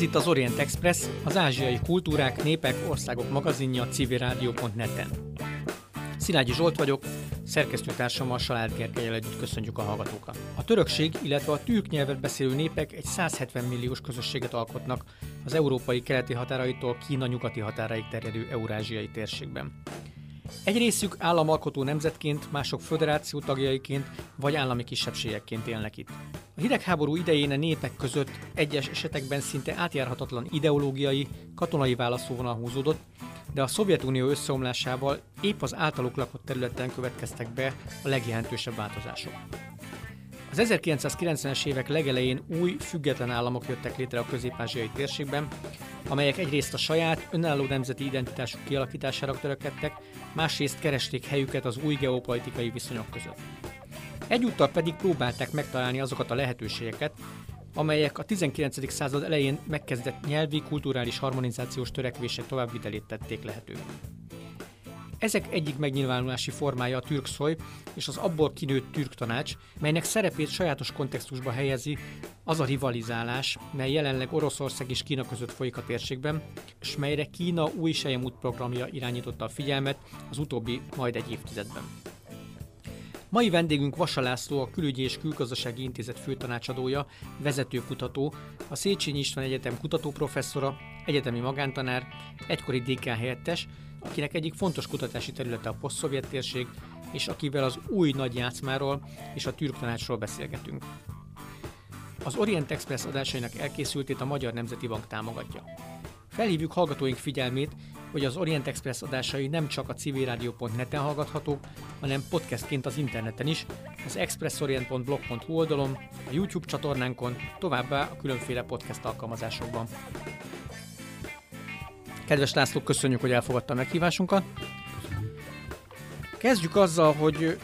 Ez itt az Orient Express, az ázsiai kultúrák, népek, országok magazinja civilrádió.net-en. Szilágyi Zsolt vagyok, szerkesztőtársammal Salád Gergelyel együtt köszönjük a hallgatókat. A törökség, illetve a türk nyelvet beszélő népek egy 170 milliós közösséget alkotnak az európai keleti határaitól Kína nyugati határaig terjedő eurázsiai térségben. Egy részük államalkotó nemzetként, mások föderáció tagjaiként vagy állami kisebbségekként élnek itt. A hidegháború idején a népek között egyes esetekben szinte átjárhatatlan ideológiai, katonai válaszóvonal húzódott, de a Szovjetunió összeomlásával épp az általuk lakott területen következtek be a legjelentősebb változások. Az 1990-es évek legelején új, független államok jöttek létre a közép-ázsiai térségben, amelyek egyrészt a saját, önálló nemzeti identitásuk kialakítására törekedtek, másrészt keresték helyüket az új geopolitikai viszonyok között. Egyúttal pedig próbálták megtalálni azokat a lehetőségeket, amelyek a 19. század elején megkezdett nyelvi, kulturális harmonizációs törekvések továbbvitelét tették lehetővé. Ezek egyik megnyilvánulási formája a türk szoly és az abból kinőtt türk tanács, melynek szerepét sajátos kontextusba helyezi az a rivalizálás, mely jelenleg Oroszország és Kína között folyik a térségben, és melyre Kína új Sejemút programja irányította a figyelmet az utóbbi majd egy évtizedben. Mai vendégünk Vasa László, a Külügyi és Külgazdasági Intézet főtanácsadója, vezetőkutató, a Széchenyi István Egyetem kutatóprofesszora, egyetemi magántanár, egykori dékán helyettes, akinek egyik fontos kutatási területe a posztszovjet térség, és akivel az új nagy játszmáról és a türk tanácsról beszélgetünk. Az Orient Express adásainak elkészültét a Magyar Nemzeti Bank támogatja. Felhívjuk hallgatóink figyelmét, hogy az Orient Express adásai nem csak a civilradio.net-en hallgathatók, hanem podcastként az interneten is, az expressorient.blog.hu oldalon, a YouTube csatornánkon, továbbá a különféle podcast alkalmazásokban. Kedves László, köszönjük, hogy elfogadta a meghívásunkat. Kezdjük azzal, hogy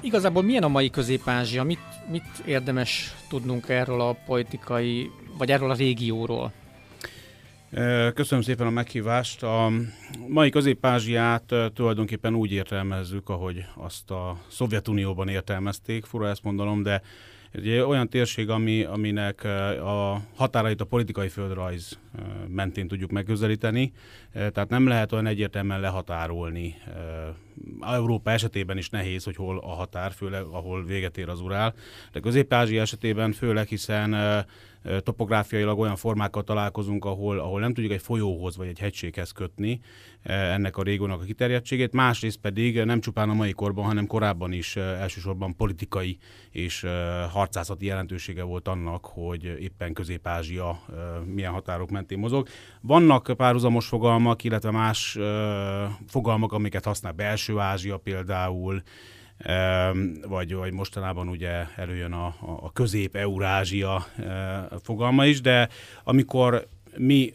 igazából milyen a mai Közép-Ázsia, mit, mit érdemes tudnunk erről a politikai, vagy erről a régióról? Köszönöm szépen a meghívást. A mai Közép-Ázsiát tulajdonképpen úgy értelmezzük, ahogy azt a Szovjetunióban értelmezték, fura ezt mondanom, de egy olyan térség, ami, aminek a határait a politikai földrajz mentén tudjuk megközelíteni, tehát nem lehet olyan egyértelműen lehatárolni. Európa esetében is nehéz, hogy hol a határ, főleg ahol véget ér az Urál, de Közép-Ázsia esetében főleg, hiszen topográfiailag olyan formákkal találkozunk, ahol, ahol nem tudjuk egy folyóhoz vagy egy hegységhez kötni ennek a régónak a kiterjedtségét, másrészt pedig nem csupán a mai korban, hanem korábban is elsősorban politikai és harcászati jelentősége volt annak, hogy éppen Közép-Ázsia milyen határok mentén mozog. Vannak párhuzamos fogalmak, illetve más fogalmak, amiket használ belső Ázsia például, vagy, vagy mostanában ugye előjön a, a közép-eurázsia fogalma is, de amikor mi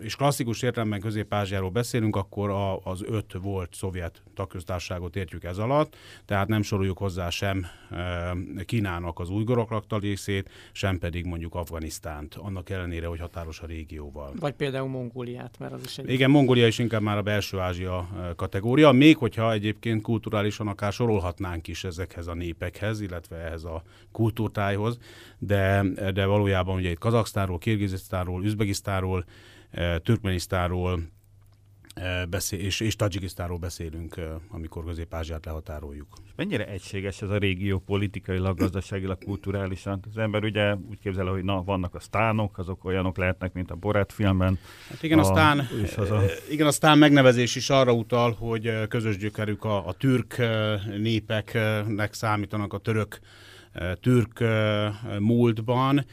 és klasszikus értelemben Közép-Ázsiáról beszélünk, akkor az öt volt szovjet tagköztársaságot értjük ez alatt, tehát nem soroljuk hozzá sem Kínának az újgorok lakta részét, sem pedig mondjuk Afganisztánt, annak ellenére, hogy határos a régióval. Vagy például Mongóliát, mert az is egy... Igen, Mongólia is inkább már a belső Ázsia kategória, még hogyha egyébként kulturálisan akár sorolhatnánk is ezekhez a népekhez, illetve ehhez a kultúrtájhoz, de, de valójában ugye itt Kazaksztánról, Kirgizisztánról, Üzbegisztánról, Türkmenisztánról, beszél, és, és Tajikisztánról beszélünk, amikor Közép-Ázsiát lehatároljuk. És mennyire egységes ez a régió politikailag, gazdaságilag, kulturálisan? Az ember ugye úgy képzel, hogy na, vannak a sztánok, azok olyanok lehetnek, mint a Borat filmben. Hát igen, a, aztán, az a... igen, aztán megnevezés is arra utal, hogy közös gyökerük a, a türk népeknek számítanak a török türk múltban.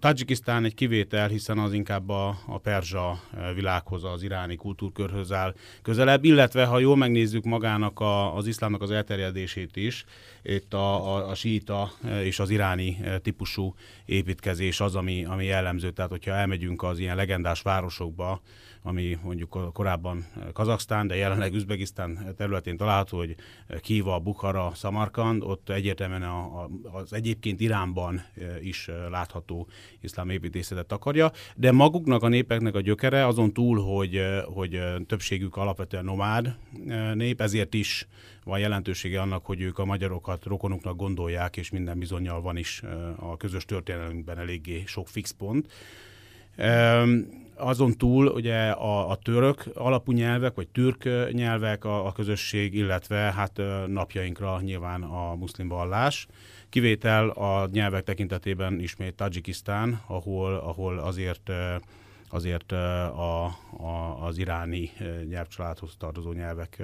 Tajikisztán egy kivétel, hiszen az inkább a, a perzsa világhoz, az iráni kultúrkörhöz áll közelebb, illetve ha jól megnézzük magának a, az iszlámnak az elterjedését is, itt a, a, a síta és az iráni típusú építkezés az, ami, ami jellemző. Tehát, hogyha elmegyünk az ilyen legendás városokba, ami mondjuk korábban Kazaksztán, de jelenleg Üzbegisztán területén található, hogy Kiva, Bukhara, Samarkand, ott egyértelműen a, a, az egyébként Iránban is látható iszlám építészetet akarja, de maguknak a népeknek a gyökere azon túl, hogy, hogy többségük alapvetően nomád nép, ezért is van jelentősége annak, hogy ők a magyarokat rokonuknak gondolják, és minden bizonyal van is a közös történelmünkben eléggé sok fix pont. Azon túl ugye a, a török alapú nyelvek, vagy türk nyelvek a, a közösség, illetve hát napjainkra nyilván a muszlim vallás. Kivétel a nyelvek tekintetében ismét Tajikisztán, ahol, ahol azért azért a, a, az iráni nyelvcsaládhoz tartozó nyelvek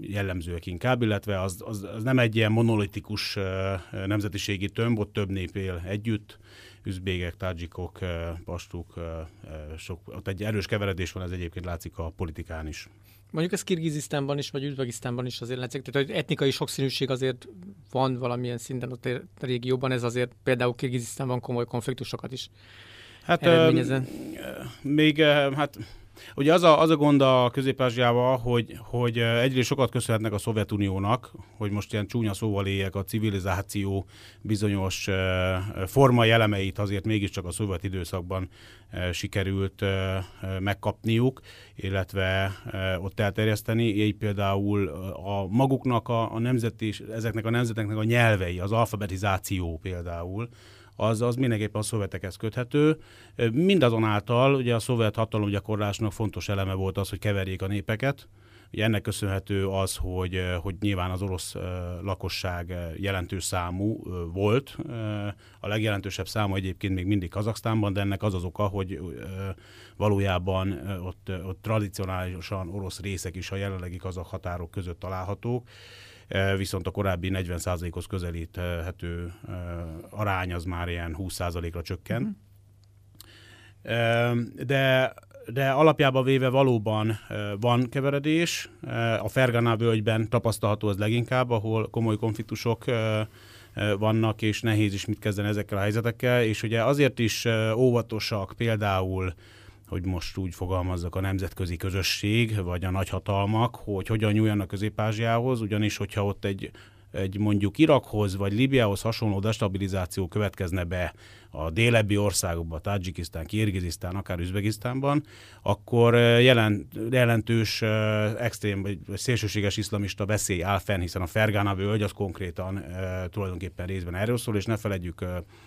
jellemzőek inkább, illetve az, az, az nem egy ilyen monolitikus nemzetiségi tömb, ott több nép él együtt, üzbégek, tadzsikok, pastuk, sok, ott egy erős keveredés van, ez egyébként látszik a politikán is. Mondjuk ez Kirgizisztánban is, vagy Üzbegisztánban is azért látszik. Tehát hogy etnikai sokszínűség azért van valamilyen szinten ott a régióban, ez azért például Kirgizisztánban komoly konfliktusokat is hát, eredményezen. Még hát Ugye az a, az a gond a közép hogy, hogy egyrészt sokat köszönhetnek a Szovjetuniónak, hogy most ilyen csúnya szóval éljek, a civilizáció bizonyos formai elemeit azért mégiscsak a szovjet időszakban sikerült megkapniuk, illetve ott elterjeszteni. Így például a maguknak a, a nemzeti, ezeknek a nemzeteknek a nyelvei, az alfabetizáció például, az, az mindenképpen a szovjetekhez köthető. Mindazonáltal ugye a szovjet hatalomgyakorlásnak fontos eleme volt az, hogy keverjék a népeket, Ugye ennek köszönhető az, hogy, hogy nyilván az orosz lakosság jelentős számú volt. A legjelentősebb száma egyébként még mindig Kazaksztánban, de ennek az az oka, hogy valójában ott, ott tradicionálisan orosz részek is a jelenlegi kazak határok között találhatók viszont a korábbi 40%-hoz közelíthető arány az már ilyen 20%-ra csökken. De de alapjában véve valóban van keveredés. A Fergana völgyben tapasztalható ez leginkább, ahol komoly konfliktusok vannak, és nehéz is mit kezdeni ezekkel a helyzetekkel, és ugye azért is óvatosak például hogy most úgy fogalmazzak a nemzetközi közösség, vagy a nagyhatalmak, hogy hogyan nyúljanak Közép-Ázsiához, ugyanis hogyha ott egy egy mondjuk Irakhoz vagy Libiához hasonló destabilizáció következne be a délebbi országokban, Tajikisztán, Kirgizisztán, akár Üzbegisztánban, akkor jelent, jelentős extrém vagy szélsőséges iszlamista veszély áll fenn, hiszen a Fergana völgy az konkrétan tulajdonképpen részben erről szól, és ne feledjük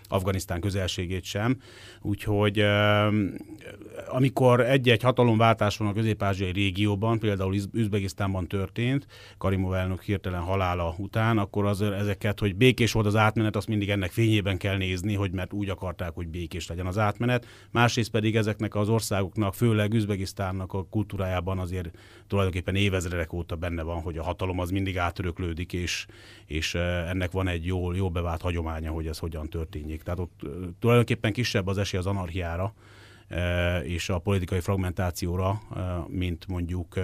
Afganisztán közelségét sem. Úgyhogy amikor egy-egy hatalomváltás van a közép-ázsiai régióban, például Üzbegisztánban történt, Karimov elnök hirtelen halála után, akkor az, ezeket, hogy békés volt az átmenet, azt mindig ennek fényében kell nézni, hogy mert úgy akarták, hogy békés legyen az átmenet. Másrészt pedig ezeknek az országoknak, főleg Üzbegisztánnak a kultúrájában azért tulajdonképpen évezredek óta benne van, hogy a hatalom az mindig átöröklődik, és, és ennek van egy jól, jó bevált hagyománya, hogy ez hogyan történjék. Tehát ott tulajdonképpen kisebb az esély az anarchiára, és a politikai fragmentációra, mint mondjuk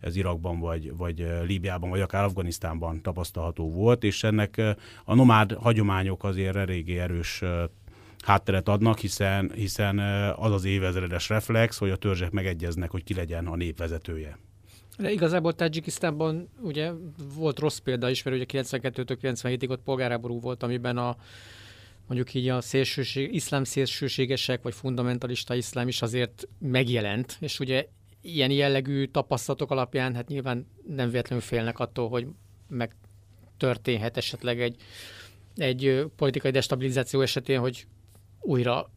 ez Irakban, vagy, vagy Líbiában, vagy akár Afganisztánban tapasztalható volt, és ennek a nomád hagyományok azért eléggé erős hátteret adnak, hiszen, hiszen az az évezredes reflex, hogy a törzsek megegyeznek, hogy ki legyen a népvezetője. De igazából Tajikisztánban ugye volt rossz példa is, mert ugye 92-től 97-ig ott polgárháború volt, amiben a mondjuk így a szélsőség, iszlám szélsőségesek, vagy fundamentalista iszlám is azért megjelent, és ugye ilyen jellegű tapasztalatok alapján hát nyilván nem véletlenül félnek attól, hogy megtörténhet esetleg egy, egy politikai destabilizáció esetén, hogy újra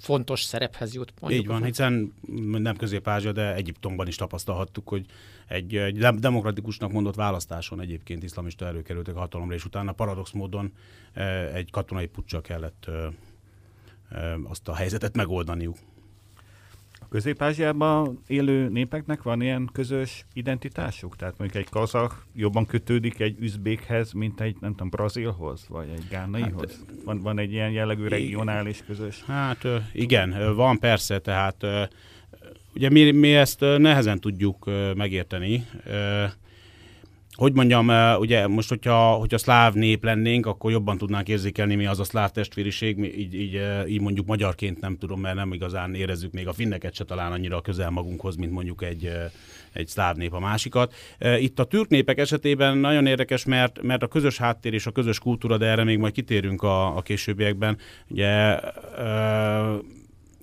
fontos szerephez jut. Így van, hiszen nem közép de Egyiptomban is tapasztalhattuk, hogy egy, egy demokratikusnak mondott választáson egyébként iszlamista erők kerültek a hatalomra, és utána paradox módon eh, egy katonai puccsal kellett eh, eh, azt a helyzetet megoldaniuk. Közép-Ázsiában élő népeknek van ilyen közös identitásuk? Tehát mondjuk egy kazak jobban kötődik egy üzbékhez, mint egy, nem tudom, brazilhoz, vagy egy gánaihoz? Hát, van, van egy ilyen jellegű regionális közös? Hát igen, van persze, tehát ugye mi, mi ezt nehezen tudjuk megérteni. Hogy mondjam, ugye most, hogyha, hogyha szláv nép lennénk, akkor jobban tudnánk érzékelni, mi az a szláv testvériség, mi így, így, így mondjuk magyarként nem tudom, mert nem igazán érezzük még a finneket se talán annyira közel magunkhoz, mint mondjuk egy, egy szláv nép a másikat. Itt a türk népek esetében nagyon érdekes, mert, mert a közös háttér és a közös kultúra, de erre még majd kitérünk a, a későbbiekben, ugye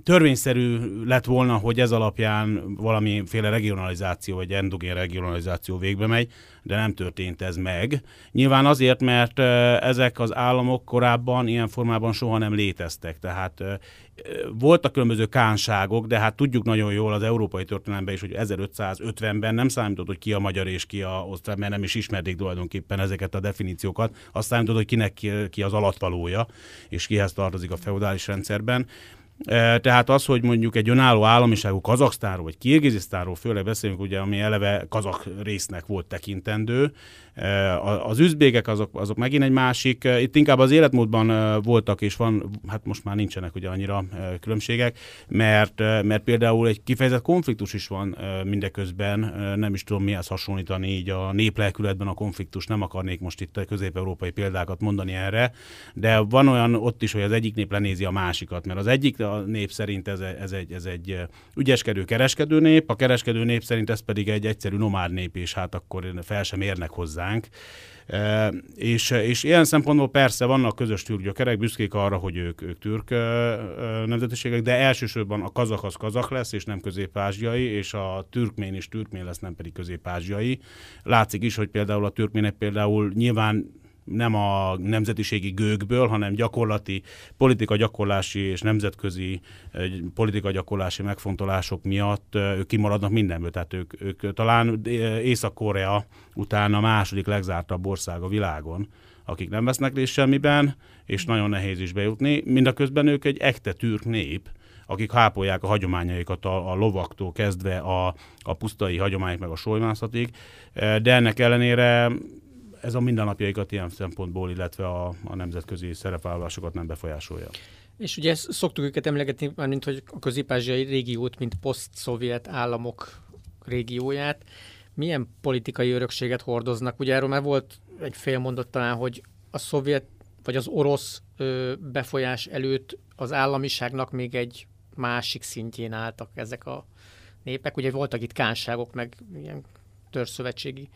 törvényszerű lett volna, hogy ez alapján valamiféle regionalizáció vagy endogén regionalizáció végbe megy, de nem történt ez meg. Nyilván azért, mert ezek az államok korábban ilyen formában soha nem léteztek. Tehát voltak különböző kánságok, de hát tudjuk nagyon jól az európai történelemben is, hogy 1550-ben nem számított, hogy ki a magyar és ki a osztrák, mert nem is ismerték tulajdonképpen ezeket a definíciókat. Azt számított, hogy kinek ki, az alatvalója, és kihez tartozik a feudális rendszerben. Tehát az, hogy mondjuk egy önálló államiságú Kazaksztánról vagy Kirgizisztánról főleg beszélünk, ugye, ami eleve kazak résznek volt tekintendő, az üzbégek azok, azok megint egy másik, itt inkább az életmódban voltak, és van, hát most már nincsenek ugye annyira különbségek, mert, mert például egy kifejezett konfliktus is van mindeközben, nem is tudom mihez hasonlítani így a néplelkületben a konfliktus, nem akarnék most itt a közép-európai példákat mondani erre, de van olyan ott is, hogy az egyik nép lenézi a másikat, mert az egyik a nép szerint ez, ez, egy, ez egy ügyeskedő kereskedő nép, a kereskedő nép szerint ez pedig egy egyszerű nomád nép, és hát akkor fel sem érnek hozzá hozzánk. E, és, és ilyen szempontból persze vannak közös türk gyökerek, büszkék arra, hogy ők, ők türk nemzetiségek, de elsősorban a kazak az kazak lesz, és nem közép-ázsiai, és a türkmén is türkmén lesz, nem pedig közép-ázsiai. Látszik is, hogy például a türkmének például nyilván nem a nemzetiségi gőkből, hanem gyakorlati politika gyakorlási és nemzetközi politika gyakorlási megfontolások miatt ők kimaradnak mindenből. Tehát ők, ők talán Észak-Korea után a második legzártabb ország a világon, akik nem vesznek részt semmiben, és nagyon nehéz is bejutni. Mindaközben ők egy ekte türk nép, akik hápolják a hagyományaikat a, a lovaktól kezdve a, a pusztai hagyományok meg a solymászatig, de ennek ellenére ez a mindennapjaikat ilyen szempontból, illetve a, a nemzetközi szerepvállalásokat nem befolyásolja. És ugye szoktuk őket emlegetni, mint hogy a közép-ázsiai régiót, mint poszt-szovjet államok régióját. Milyen politikai örökséget hordoznak? Ugye erről már volt egy fél mondat talán, hogy a szovjet vagy az orosz ö, befolyás előtt az államiságnak még egy másik szintjén álltak ezek a népek. Ugye voltak itt kánságok, meg ilyen törszövetségi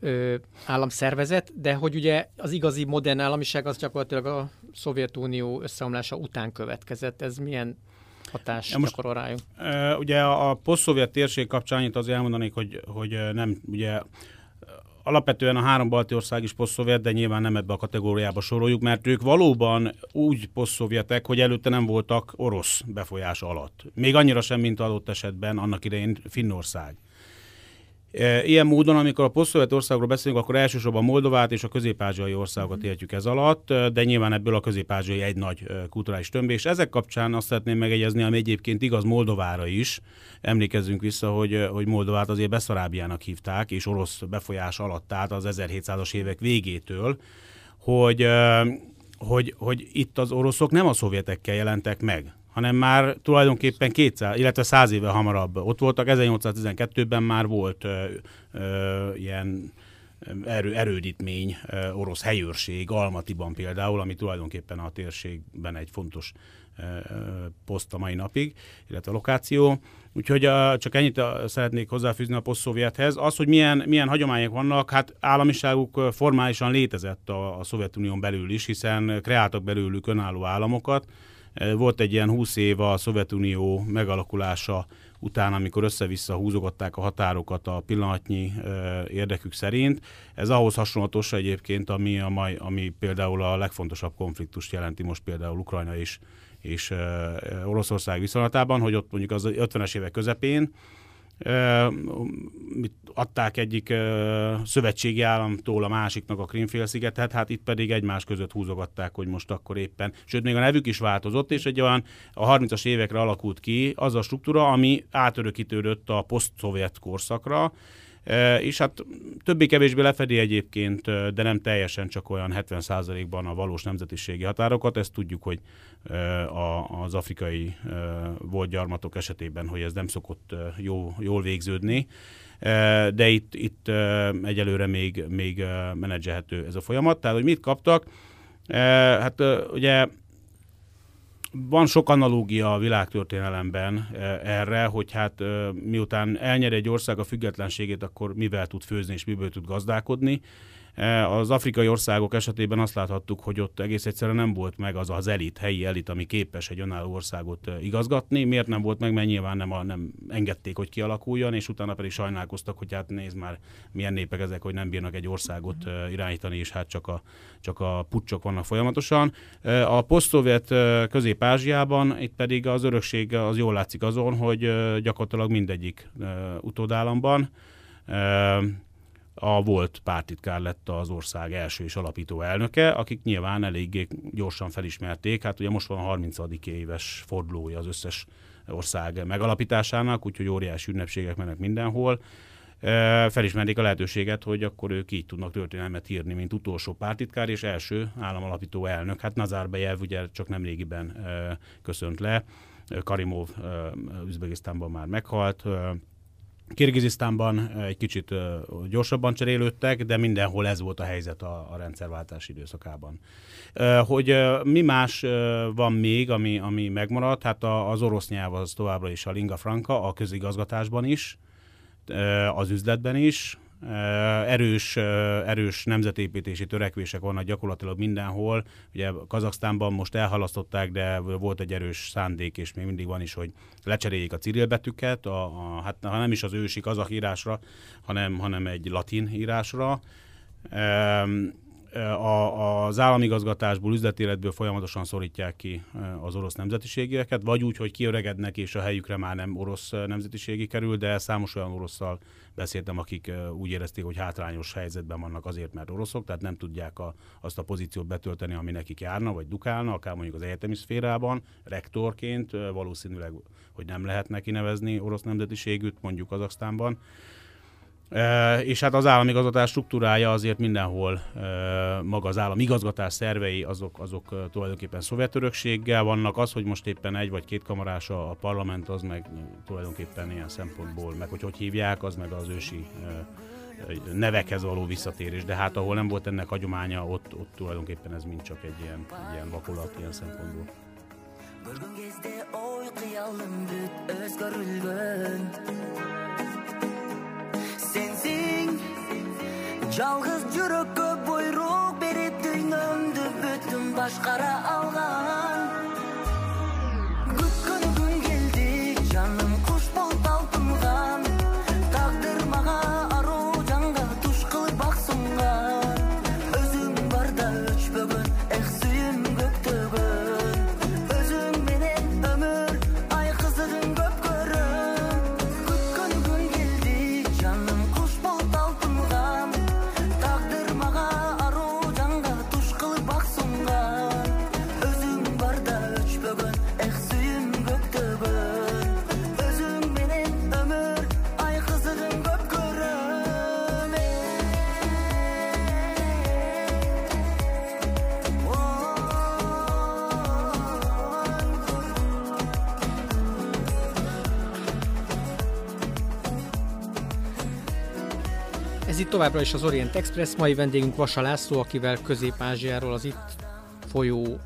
ö, államszervezet, de hogy ugye az igazi modern államiság az gyakorlatilag a Szovjetunió összeomlása után következett. Ez milyen hatást ja, gyakorol rájuk? Uh, ugye a, a poszt-szovjet térség kapcsán annyit azért elmondanék, hogy, hogy nem, ugye alapvetően a három balti ország is posztszovjet, de nyilván nem ebbe a kategóriába soroljuk, mert ők valóban úgy posztszovjetek, hogy előtte nem voltak orosz befolyás alatt. Még annyira sem, mint adott esetben annak idején Finnország. E, ilyen módon, amikor a posztszovjet országról beszélünk, akkor elsősorban Moldovát és a közép-ázsiai országokat értjük ez alatt, e, de nyilván ebből a közép-ázsiai egy nagy e, kulturális tömbé, és ezek kapcsán azt szeretném megegyezni, ami egyébként igaz Moldovára is. Emlékezzünk vissza, hogy, hogy Moldovát azért Beszarábiának hívták, és orosz befolyás alatt állt az 1700-as évek végétől, hogy, hogy, hogy itt az oroszok nem a szovjetekkel jelentek meg, hanem már tulajdonképpen 200, illetve 100 éve hamarabb ott voltak. 1812-ben már volt ö, ö, ilyen erő, erődítmény, ö, orosz helyőrség, Almatiban például, ami tulajdonképpen a térségben egy fontos ö, poszt a mai napig, illetve a lokáció. Úgyhogy a, csak ennyit a, szeretnék hozzáfűzni a poszt-szovjethez. Az, hogy milyen, milyen hagyományok vannak, hát államiságuk formálisan létezett a, a Szovjetunión belül is, hiszen kreáltak belőlük önálló államokat, volt egy ilyen 20 év a Szovjetunió megalakulása után, amikor össze-vissza húzogatták a határokat a pillanatnyi érdekük szerint. Ez ahhoz hasonlatos egyébként, ami, a mai, ami például a legfontosabb konfliktust jelenti most például Ukrajna és, és Oroszország viszonylatában, hogy ott mondjuk az 50-es évek közepén adták egyik szövetségi államtól a másiknak a Krimfélszigetet, hát itt pedig egymás között húzogatták, hogy most akkor éppen, sőt még a nevük is változott, és egy olyan a 30-as évekre alakult ki az a struktúra, ami átörökítődött a poszt-szovjet korszakra, és hát többé-kevésbé lefedi egyébként, de nem teljesen csak olyan 70%-ban a valós nemzetiségi határokat. Ezt tudjuk, hogy az afrikai volt gyarmatok esetében, hogy ez nem szokott jó, jól végződni. De itt, itt egyelőre még, még menedzselhető ez a folyamat. Tehát, hogy mit kaptak? Hát ugye van sok analógia a világtörténelemben erre, hogy hát miután elnyer egy ország a függetlenségét, akkor mivel tud főzni és miből tud gazdálkodni. E, az afrikai országok esetében azt láthattuk, hogy ott egész egyszerűen nem volt meg az az elit, helyi elit, ami képes egy önálló országot e, igazgatni. Miért nem volt meg? Mert nyilván nem, a, nem engedték, hogy kialakuljon, és utána pedig sajnálkoztak, hogy hát nézd már, milyen népek ezek, hogy nem bírnak egy országot e, irányítani, és hát csak a, csak a pucsok vannak folyamatosan. A posztszovjet Közép-Ázsiában, itt pedig az örökség az jól látszik azon, hogy gyakorlatilag mindegyik utódállamban a volt pártitkár lett az ország első és alapító elnöke, akik nyilván eléggé gyorsan felismerték, hát ugye most van a 30. éves fordulója az összes ország megalapításának, úgyhogy óriási ünnepségek mennek mindenhol. Felismerték a lehetőséget, hogy akkor ők így tudnak történelmet írni, mint utolsó pártitkár és első államalapító elnök. Hát Nazarbayev ugye csak nem régiben köszönt le, Karimov Üzbegisztánban már meghalt, Kirgizisztánban egy kicsit gyorsabban cserélődtek, de mindenhol ez volt a helyzet a, a rendszerváltás időszakában. Hogy mi más van még, ami, ami megmaradt, hát az orosz nyelv az továbbra is a lingua franca, a közigazgatásban is, az üzletben is, erős, erős nemzetépítési törekvések vannak gyakorlatilag mindenhol. Ugye Kazaksztánban most elhalasztották, de volt egy erős szándék, és még mindig van is, hogy lecseréljék a cirilbetűket, a, a, hát ha nem is az ősi kazak írásra, hanem, hanem egy latin írásra a, az államigazgatásból, üzletéletből folyamatosan szorítják ki az orosz nemzetiségieket, vagy úgy, hogy kiöregednek, és a helyükre már nem orosz nemzetiségi kerül, de számos olyan orosszal beszéltem, akik úgy érezték, hogy hátrányos helyzetben vannak azért, mert oroszok, tehát nem tudják a, azt a pozíciót betölteni, ami nekik járna, vagy dukálna, akár mondjuk az egyetemi szférában, rektorként, valószínűleg, hogy nem lehet neki nevezni orosz nemzetiségűt, mondjuk Kazaksztánban. És hát az államigazgatás struktúrája azért mindenhol maga az államigazgatás szervei, azok, azok tulajdonképpen szovjet örökséggel vannak. Az, hogy most éppen egy vagy két kamarás a parlament, az meg tulajdonképpen ilyen szempontból, meg hogy hogy hívják, az meg az ősi nevekhez való visszatérés, de hát ahol nem volt ennek hagyománya, ott, ott tulajdonképpen ez mind csak egy ilyen, egy ilyen vakolat ilyen szempontból. сенсиң жалгыз жүрөккө буйрук берип дүйнөмдү бүтүн башкара алган. Továbbra is az Orient Express, mai vendégünk Vasa László, akivel Közép-Ázsiáról, az itt folyó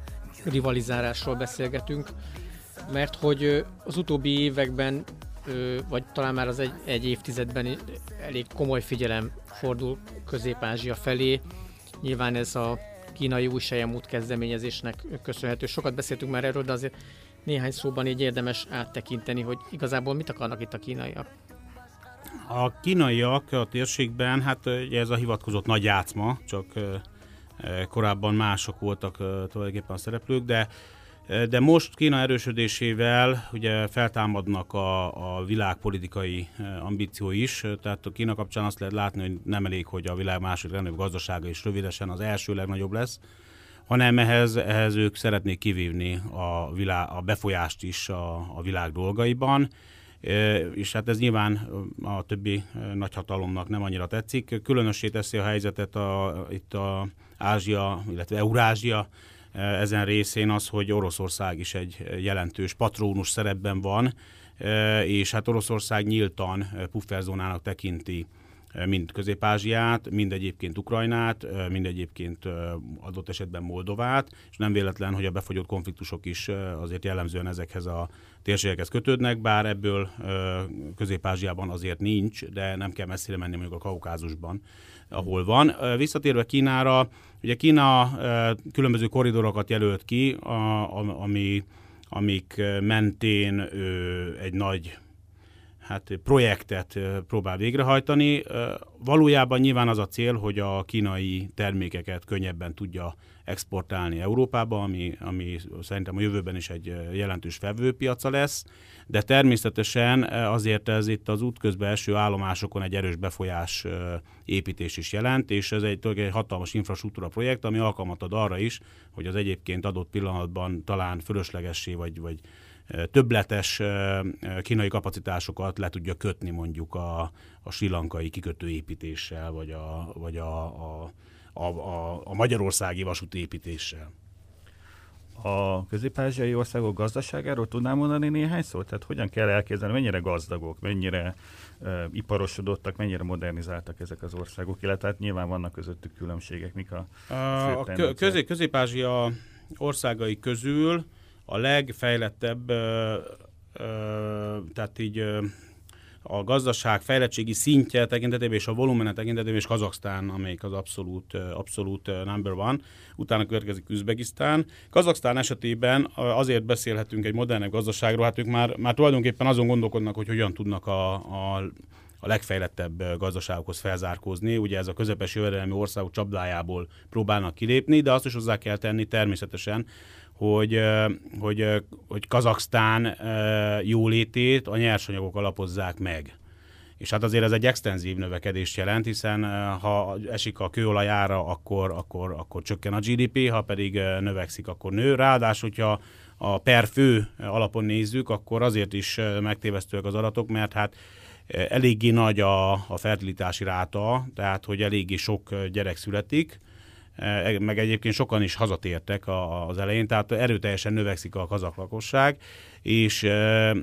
rivalizálásról beszélgetünk, mert hogy az utóbbi években, vagy talán már az egy, egy évtizedben elég komoly figyelem fordul Közép-Ázsia felé. Nyilván ez a kínai új sejemút kezdeményezésnek köszönhető. Sokat beszéltünk már erről, de azért néhány szóban így érdemes áttekinteni, hogy igazából mit akarnak itt a kínaiak. A kínaiak a térségben, hát ugye ez a hivatkozott nagy játszma, csak korábban mások voltak tulajdonképpen a szereplők, de de most Kína erősödésével ugye feltámadnak a, a világpolitikai ambíció is, tehát a Kína kapcsán azt lehet látni, hogy nem elég, hogy a világ második legnagyobb gazdasága is rövidesen az első legnagyobb lesz, hanem ehhez, ehhez ők szeretnék kivívni a, világ, a befolyást is a, a világ dolgaiban, és hát ez nyilván a többi nagyhatalomnak nem annyira tetszik. Különössé teszi a helyzetet a, itt a Ázsia, illetve Eurázsia ezen részén az, hogy Oroszország is egy jelentős patrónus szerepben van, és hát Oroszország nyíltan pufferzónának tekinti mind Közép-Ázsiát, mind egyébként Ukrajnát, mind egyébként adott esetben Moldovát, és nem véletlen, hogy a befagyott konfliktusok is azért jellemzően ezekhez a térségekhez kötődnek, bár ebből Közép-Ázsiában azért nincs, de nem kell messzire menni mondjuk a Kaukázusban, ahol van. Visszatérve Kínára, ugye Kína különböző koridorokat jelölt ki, ami, amik mentén egy nagy hát projektet próbál végrehajtani. Valójában nyilván az a cél, hogy a kínai termékeket könnyebben tudja exportálni Európába, ami, ami szerintem a jövőben is egy jelentős felvőpiaca lesz, de természetesen azért ez itt az útközben eső állomásokon egy erős befolyás építés is jelent, és ez egy, egy hatalmas infrastruktúra projekt, ami alkalmat ad arra is, hogy az egyébként adott pillanatban talán fölöslegessé vagy, vagy többletes kínai kapacitásokat le tudja kötni mondjuk a, a silankai kikötőépítéssel, vagy a, vagy a, a, a, a, a magyarországi vasúti építéssel. A közép-ázsiai országok gazdaságáról tudnám mondani néhány szót? Tehát hogyan kell elképzelni, mennyire gazdagok, mennyire uh, iparosodottak, mennyire modernizáltak ezek az országok, illetve hát nyilván vannak közöttük különbségek, mik a A, a közép, közép-ázsia országai közül a legfejlettebb, ö, ö, tehát így ö, a gazdaság fejlettségi szintje tekintetében és a volumene tekintetében és Kazaksztán, amelyik az abszolút, abszolút number one. Utána következik Üzbegisztán. Kazaksztán esetében azért beszélhetünk egy modernebb gazdaságról, hát ők már, már tulajdonképpen azon gondolkodnak, hogy hogyan tudnak a, a a legfejlettebb gazdaságokhoz felzárkózni. Ugye ez a közepes jövedelmi országok csapdájából próbálnak kilépni, de azt is hozzá kell tenni természetesen, hogy, hogy, hogy Kazaksztán jólétét a nyersanyagok alapozzák meg. És hát azért ez egy extenzív növekedést jelent, hiszen ha esik a kőolajára, akkor, akkor, akkor csökken a GDP, ha pedig növekszik, akkor nő. Ráadásul, hogyha a per fő alapon nézzük, akkor azért is megtévesztőek az adatok, mert hát eléggé nagy a, a fertilitási ráta, tehát hogy eléggé sok gyerek születik, meg egyébként sokan is hazatértek az elején, tehát erőteljesen növekszik a kazak lakosság, és e,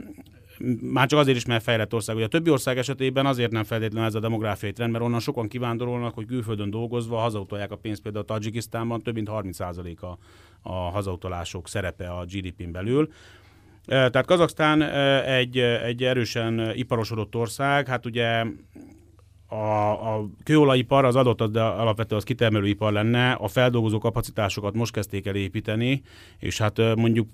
már csak azért is, mert fejlett ország. Ugye a többi ország esetében azért nem feltétlenül ez a demográfiai trend, mert onnan sokan kivándorolnak, hogy külföldön dolgozva hazautolják a pénzt, például a Tajikisztánban több mint 30% a, a hazautalások szerepe a GDP-n belül. E, tehát Kazaksztán egy, egy erősen iparosodott ország, hát ugye a, a kőolajipar az adott, de alapvetően az kitermelőipar lenne, a feldolgozó kapacitásokat most kezdték el építeni, és hát mondjuk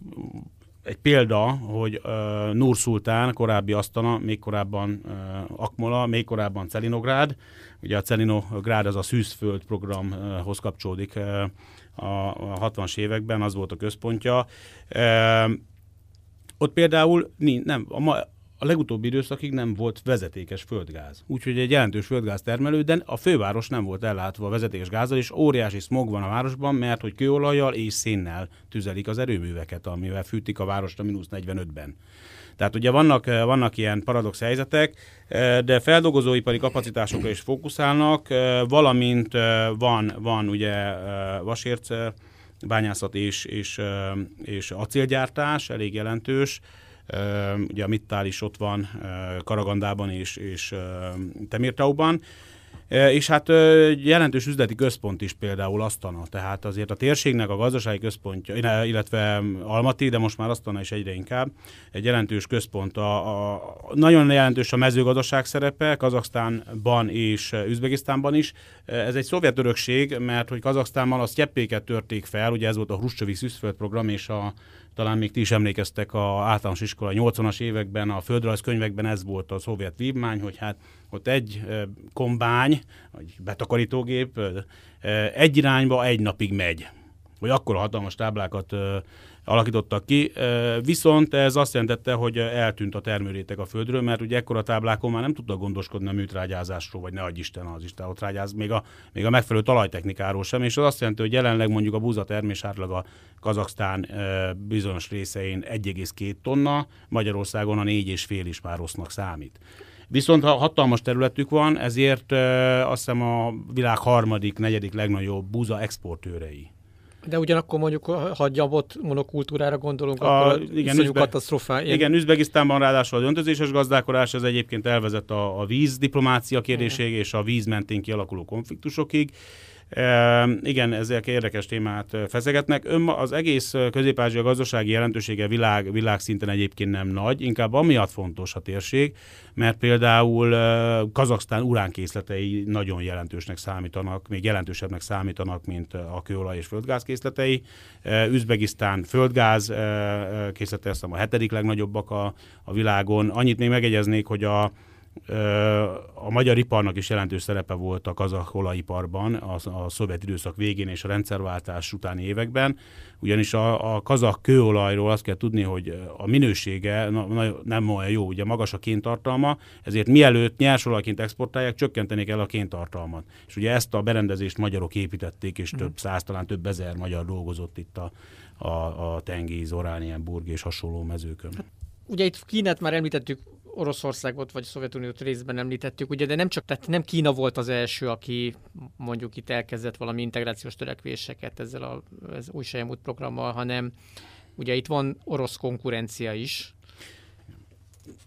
egy példa, hogy uh, Nur Szultán, korábbi Asztana, még korábban uh, Akmola, még korábban Celinográd, ugye a Celinográd az a szűzföld programhoz kapcsolódik uh, a, a 60-as években, az volt a központja. Uh, ott például nem, a ma, a legutóbbi időszakig nem volt vezetékes földgáz. Úgyhogy egy jelentős földgáz termelő, de a főváros nem volt ellátva a vezetékes gázzal, és óriási smog van a városban, mert hogy kőolajjal és szénnel tüzelik az erőműveket, amivel fűtik a várost a mínusz 45-ben. Tehát ugye vannak, vannak ilyen paradox helyzetek, de feldolgozóipari kapacitásokra is fókuszálnak, valamint van, van ugye vasérce, bányászat és, és, és acélgyártás, elég jelentős, Ugye a Mittál is ott van Karagandában és, és Temirtauban. És hát jelentős üzleti központ is például Asztana, tehát azért a térségnek a gazdasági központja, illetve Almati, de most már Asztana is egyre inkább, egy jelentős központ. A, a, nagyon jelentős a mezőgazdaság szerepe Kazaksztánban és Üzbegisztánban is. Ez egy szovjet örökség, mert hogy Kazaksztánban a sztyeppéket törték fel, ugye ez volt a Hruscsovi szűzföld program, és a, talán még ti is emlékeztek a általános iskola 80-as években, a földrajzkönyvekben ez volt a szovjet vívmány, hogy hát ott egy kombány, vagy betakarítógép egy irányba egy napig megy. Vagy akkor a hatalmas táblákat alakítottak ki, viszont ez azt jelentette, hogy eltűnt a termőréteg a földről, mert ugye ekkora táblákon már nem tudtak gondoskodni a műtrágyázásról, vagy ne adj Isten az Isten ott rágyáz, még a, még a megfelelő talajtechnikáról sem, és az azt jelenti, hogy jelenleg mondjuk a búza termés átlag a Kazaksztán bizonyos részein 1,2 tonna, Magyarországon a 4,5 is már rossznak számít. Viszont ha hatalmas területük van, ezért azt hiszem a világ harmadik, negyedik legnagyobb búza exportőrei. De ugyanakkor mondjuk, ha gyabot monokultúrára gondolunk, A- akkor igen, üzbe- katasztrofa. ilyen- Igen, Üzbegisztánban ráadásul az öntözéses gazdálkodás, ez egyébként elvezet a, a vízdiplomácia kérdéséig és a víz mentén kialakuló konfliktusokig. E, igen, ezek érdekes témát feszegetnek. Ön, az egész közép-ázsia gazdasági jelentősége világ, világszinten egyébként nem nagy, inkább amiatt fontos a térség, mert például Kazaksztán uránkészletei nagyon jelentősnek számítanak, még jelentősebbnek számítanak, mint a kőolaj és földgáz készletei. Üzbegisztán földgáz készlete, azt a hetedik legnagyobbak a, a világon. Annyit még megegyeznék, hogy a, a magyar iparnak is jelentős szerepe volt a kazak olajiparban a, a szovjet időszak végén és a rendszerváltás utáni években, ugyanis a, a kazak kőolajról azt kell tudni, hogy a minősége na, na, nem olyan jó, ugye magas a kéntartalma, ezért mielőtt nyersolajként exportálják, csökkentenék el a kéntartalmat. És ugye ezt a berendezést magyarok építették, és több száz, talán több ezer magyar dolgozott itt a, a, a Tengiz, Oranienburg és hasonló mezőkön. Ugye itt Kínát már említettük, Oroszországot vagy Szovjetuniót részben említettük, ugye, de nem csak, tehát nem Kína volt az első, aki mondjuk itt elkezdett valami integrációs törekvéseket ezzel a, az új Sejmút programmal, hanem ugye itt van orosz konkurencia is.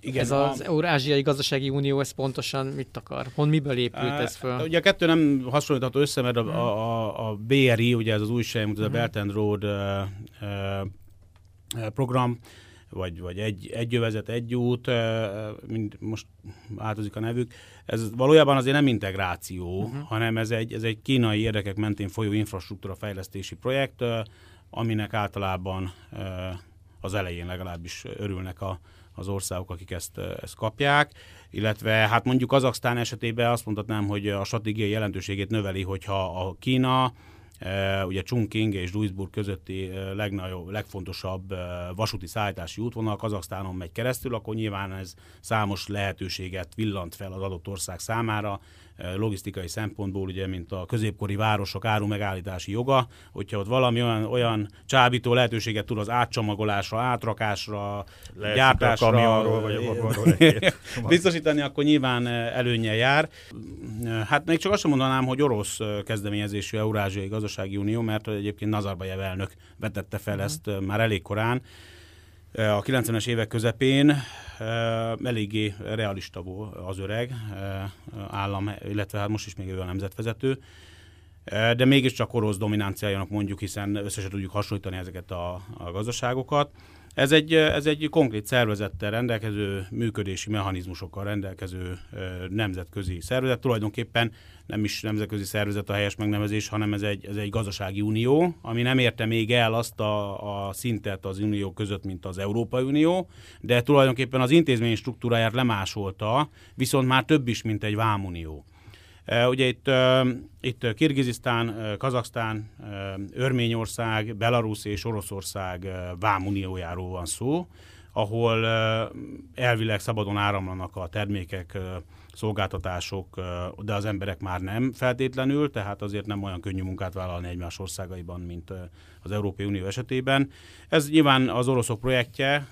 Igen, ez az Eurázsiai Gazdasági Unió, ez pontosan mit akar? Hon miből épült ez föl? Ugye a kettő nem hasonlítható össze, mert a, a, a, a BRI, ugye ez az új Sejmút, ez a Belt and Road uh, uh, program, vagy, vagy egy, egy övezet, egy út, mind, most változik a nevük, ez valójában azért nem integráció, uh-huh. hanem ez egy, ez egy kínai érdekek mentén folyó infrastruktúra fejlesztési projekt, aminek általában az elején legalábbis örülnek a, az országok, akik ezt, ezt kapják, illetve hát mondjuk Kazaksztán esetében azt mondhatnám, hogy a stratégiai jelentőségét növeli, hogyha a Kína, ugye Chongqing és Duisburg közötti legnagyobb, legfontosabb vasúti szállítási útvonal Kazaksztánon megy keresztül, akkor nyilván ez számos lehetőséget villant fel az adott ország számára, logisztikai szempontból, ugye, mint a középkori városok áru megállítási joga, hogyha ott valami olyan, olyan csábító lehetőséget tud az átcsomagolásra, átrakásra, Lehet gyártásra a kamionról, vagy a vagonról. egy-két biztosítani, akkor nyilván előnye jár. Hát még csak azt sem mondanám, hogy orosz kezdeményezésű Eurázsiai Gazdasági Unió, mert egyébként Nazarbayev elnök vetette fel ezt már elég korán, a 90-es évek közepén eléggé realista volt az öreg állam, illetve hát most is még ő a nemzetvezető, de mégiscsak orosz dominanciájának mondjuk, hiszen össze tudjuk hasonlítani ezeket a, a gazdaságokat. Ez egy, ez egy konkrét szervezettel rendelkező, működési mechanizmusokkal rendelkező nemzetközi szervezet. Tulajdonképpen nem is nemzetközi szervezet a helyes megnevezés, hanem ez egy, ez egy gazdasági unió, ami nem érte még el azt a, a szintet az unió között, mint az Európai Unió, de tulajdonképpen az intézmény struktúráját lemásolta, viszont már több is, mint egy vámunió. Ugye itt, itt Kirgizisztán, Kazaksztán, Örményország, Belarus és Oroszország vámuniójáról van szó, ahol elvileg szabadon áramlanak a termékek, szolgáltatások, de az emberek már nem feltétlenül, tehát azért nem olyan könnyű munkát vállalni egymás országaiban, mint az Európai Unió esetében. Ez nyilván az oroszok projektje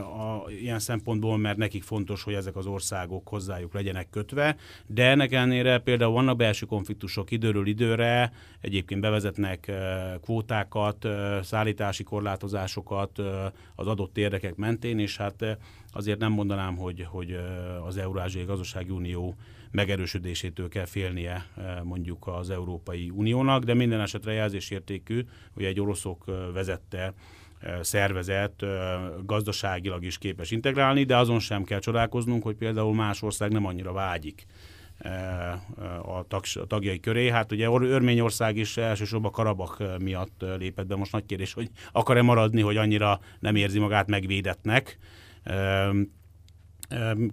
a, ilyen szempontból, mert nekik fontos, hogy ezek az országok hozzájuk legyenek kötve, de ennek ellenére például vannak belső konfliktusok időről időre, egyébként bevezetnek kvótákat, szállítási korlátozásokat az adott érdekek mentén, és hát azért nem mondanám, hogy, hogy az Eurázsiai Gazdasági Unió megerősödésétől kell félnie mondjuk az Európai Uniónak, de minden esetre jelzésértékű, hogy egy oroszok vezette szervezet gazdaságilag is képes integrálni, de azon sem kell csodálkoznunk, hogy például más ország nem annyira vágyik a, tag, a tagjai köré. Hát ugye Örményország is elsősorban Karabak miatt lépett be. Most nagy kérdés, hogy akar-e maradni, hogy annyira nem érzi magát megvédetnek.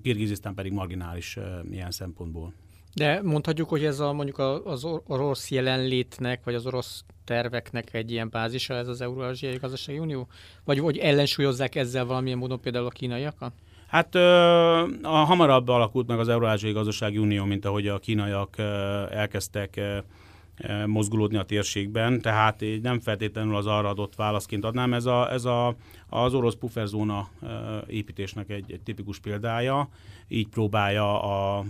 Kirgizisztán pedig marginális ilyen szempontból. De mondhatjuk, hogy ez a, mondjuk az orosz jelenlétnek, vagy az orosz terveknek egy ilyen bázisa, ez az Eurázsiai Gazdasági Unió? Vagy hogy ellensúlyozzák ezzel valamilyen módon például a kínaiakat? Hát a hamarabb alakult meg az Eurázsiai Gazdasági Unió, mint ahogy a kínaiak elkezdtek mozgulódni a térségben, tehát nem feltétlenül az arra adott válaszként adnám. Ez, a, ez a, az orosz pufferzóna építésnek egy, egy tipikus példája, így próbálja a...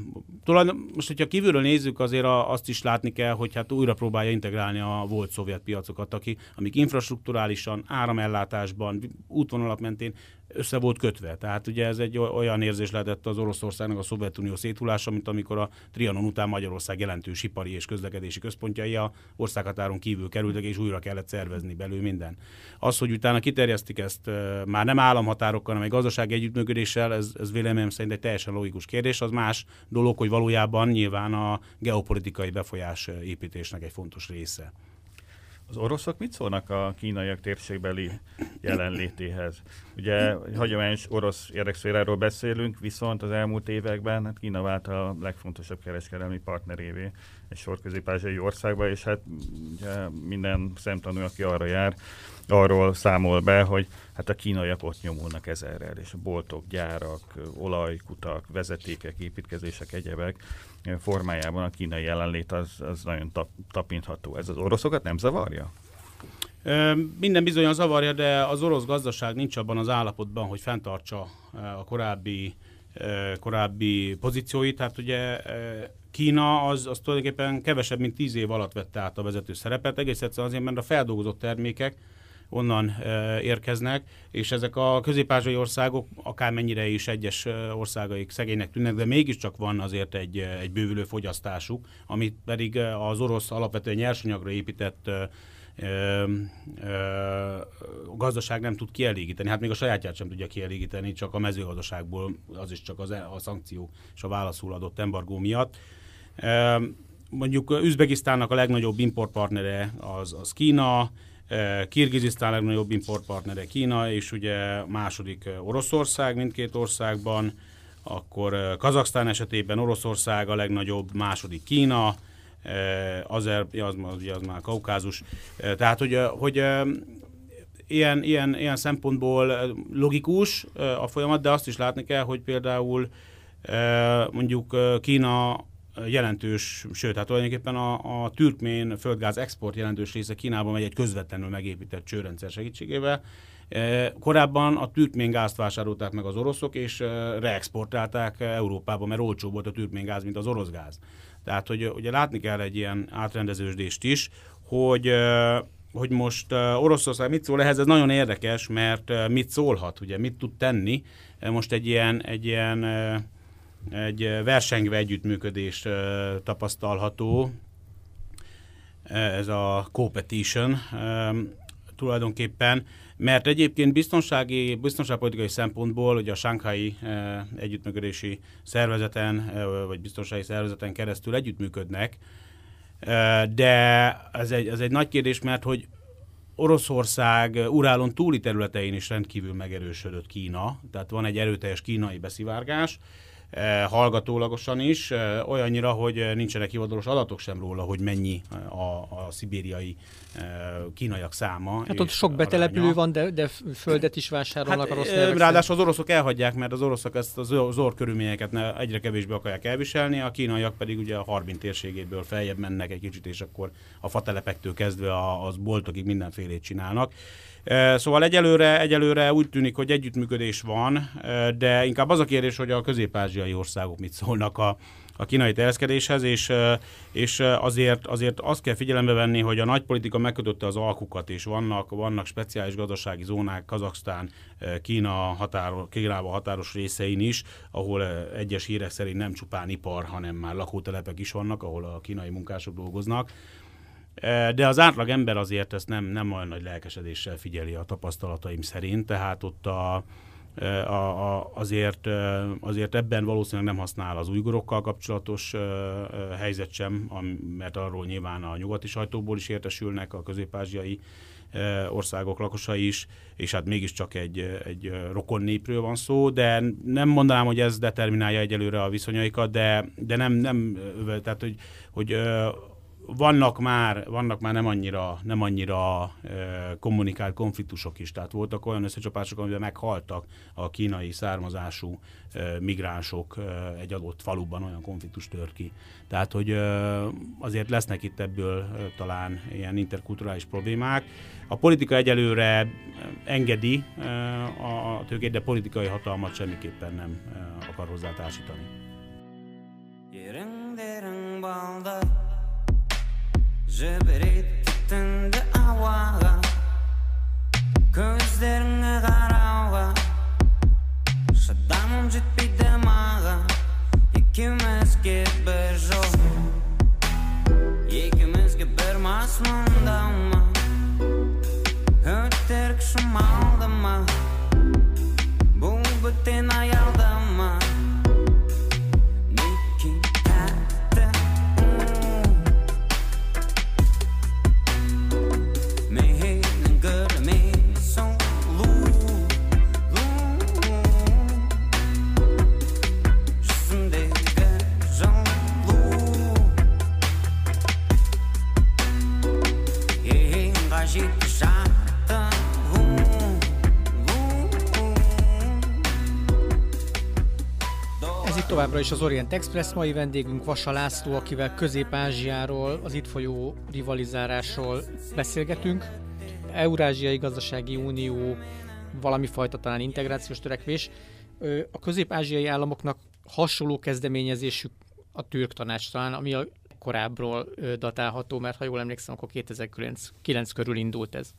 Tulajdon, most, hogyha kívülről nézzük, azért azt is látni kell, hogy hát újra próbálja integrálni a volt szovjet piacokat, aki, amik infrastruktúrálisan, áramellátásban, útvonalak mentén össze volt kötve. Tehát ugye ez egy olyan érzés lehetett az Oroszországnak a Szovjetunió széthulása, mint amikor a Trianon után Magyarország jelentős ipari és közlekedési központjai a országhatáron kívül kerültek, és újra kellett szervezni belül minden. Az, hogy utána kiterjesztik ezt már nem államhatárokkal, hanem egy gazdasági együttműködéssel, ez, ez véleményem szerint egy teljesen logikus kérdés. Az más dolog, hogy valójában nyilván a geopolitikai befolyás építésnek egy fontos része. Az oroszok mit szólnak a kínaiak térségbeli jelenlétéhez? Ugye hagyományos orosz érdekszféráról beszélünk, viszont az elmúlt években hát Kína vált a legfontosabb kereskedelmi partnerévé egy sor közép országba, és hát ugye minden szemtanú, aki arra jár, arról számol be, hogy hát a kínaiak ott nyomulnak ezerrel, és a boltok, gyárak, olajkutak, vezetékek, építkezések, egyebek formájában a kínai jelenlét az, az nagyon tap, tapintható. Ez az oroszokat nem zavarja? Minden bizonyan zavarja, de az orosz gazdaság nincs abban az állapotban, hogy fenntartsa a korábbi, korábbi pozícióit. Tehát ugye Kína az, az tulajdonképpen kevesebb, mint tíz év alatt vette át a vezető szerepet, egész egyszerűen azért, mert a feldolgozott termékek onnan érkeznek, és ezek a közép országok akármennyire is egyes országaik szegénynek tűnnek, de mégiscsak van azért egy, egy bővülő fogyasztásuk, amit pedig az orosz alapvetően nyersanyagra épített a gazdaság nem tud kielégíteni. Hát még a sajátját sem tudja kielégíteni, csak a mezőgazdaságból, az is csak az, e, a szankció és a válaszul adott embargó miatt. Mondjuk Üzbegisztánnak a legnagyobb importpartnere az, az Kína, Kirgizisztán legnagyobb importpartnere Kína, és ugye második Oroszország mindkét országban, akkor Kazaksztán esetében Oroszország a legnagyobb, második Kína, Azer, az, az, az már Kaukázus. Tehát, hogy, hogy ilyen, ilyen, ilyen szempontból logikus a folyamat, de azt is látni kell, hogy például mondjuk Kína jelentős, sőt, hát tulajdonképpen a, a türkmén földgáz export jelentős része Kínában megy egy közvetlenül megépített csőrendszer segítségével. Korábban a türkmén gázt vásárolták meg az oroszok, és reexportálták Európába, mert olcsóbb volt a türkmén gáz, mint az orosz gáz. Tehát, hogy ugye látni kell egy ilyen átrendeződést is, hogy hogy most Oroszország mit szól ehhez, ez nagyon érdekes, mert mit szólhat, ugye, mit tud tenni. Most egy ilyen, egy ilyen egy versengve együttműködés tapasztalható, ez a competition tulajdonképpen, mert egyébként biztonsági, biztonságpolitikai szempontból ugye a Shanghai együttműködési szervezeten, vagy biztonsági szervezeten keresztül együttműködnek, de ez egy, ez egy nagy kérdés, mert hogy Oroszország Urálon túli területein is rendkívül megerősödött Kína, tehát van egy erőteljes kínai beszivárgás, Eh, hallgatólagosan is, eh, olyannyira, hogy nincsenek hivatalos adatok sem róla, hogy mennyi a, a szibériai eh, kínaiak száma. Hát ott sok betelepülő aránya. van, de, de földet is vásárolnak hát, a rossz nevek Ráadásul az oroszok elhagyják, mert az oroszok ezt az zor körülményeket egyre kevésbé akarják elviselni, a kínaiak pedig ugye a Harbin térségéből feljebb mennek egy kicsit, és akkor a fatelepektől kezdve az boltokig mindenfélét csinálnak. Szóval egyelőre, egyelőre úgy tűnik, hogy együttműködés van, de inkább az a kérdés, hogy a közép-ázsiai országok mit szólnak a, a kínai terjeszkedéshez, és, és azért, azért azt kell figyelembe venni, hogy a nagy politika megkötötte az alkukat, és vannak, vannak speciális gazdasági zónák Kazaksztán, Kína határo, Kínával határos részein is, ahol egyes hírek szerint nem csupán ipar, hanem már lakótelepek is vannak, ahol a kínai munkások dolgoznak. De az átlag ember azért ezt nem, nem olyan nagy lelkesedéssel figyeli a tapasztalataim szerint, tehát ott a, a, a, azért, azért ebben valószínűleg nem használ az újgorokkal kapcsolatos helyzet sem, mert arról nyilván a nyugati sajtóból is értesülnek a közép-ázsiai országok lakosai is, és hát mégiscsak egy, egy rokon népről van szó, de nem mondanám, hogy ez determinálja egyelőre a viszonyaikat, de, de nem, nem tehát hogy, hogy vannak már, vannak már nem annyira, nem annyira e, kommunikált konfliktusok is. Tehát voltak olyan összecsapások, amiben meghaltak a kínai származású e, migránsok e, egy adott faluban, olyan konfliktus tör ki. Tehát, hogy e, azért lesznek itt ebből e, talán ilyen interkulturális problémák. A politika egyelőre engedi e, a tőkét, de politikai hatalmat semmiképpen nem e, akar hozzátársítani. Yereng balda Жіберет түнді ауаға Көздеріңе қарауға Шыдамым жетпейді маған Екеумізге бір жол Екеумізге бір мас мұндама Өтірік шымалды ма Бұл бөтен аялдама továbbra is az Orient Express, mai vendégünk Vasa László, akivel Közép-Ázsiáról, az itt folyó rivalizálásról beszélgetünk. Eurázsiai Gazdasági Unió, valami fajta talán integrációs törekvés. A közép-ázsiai államoknak hasonló kezdeményezésük a türk tanács talán, ami a korábbról datálható, mert ha jól emlékszem, akkor 2009 körül indult ez.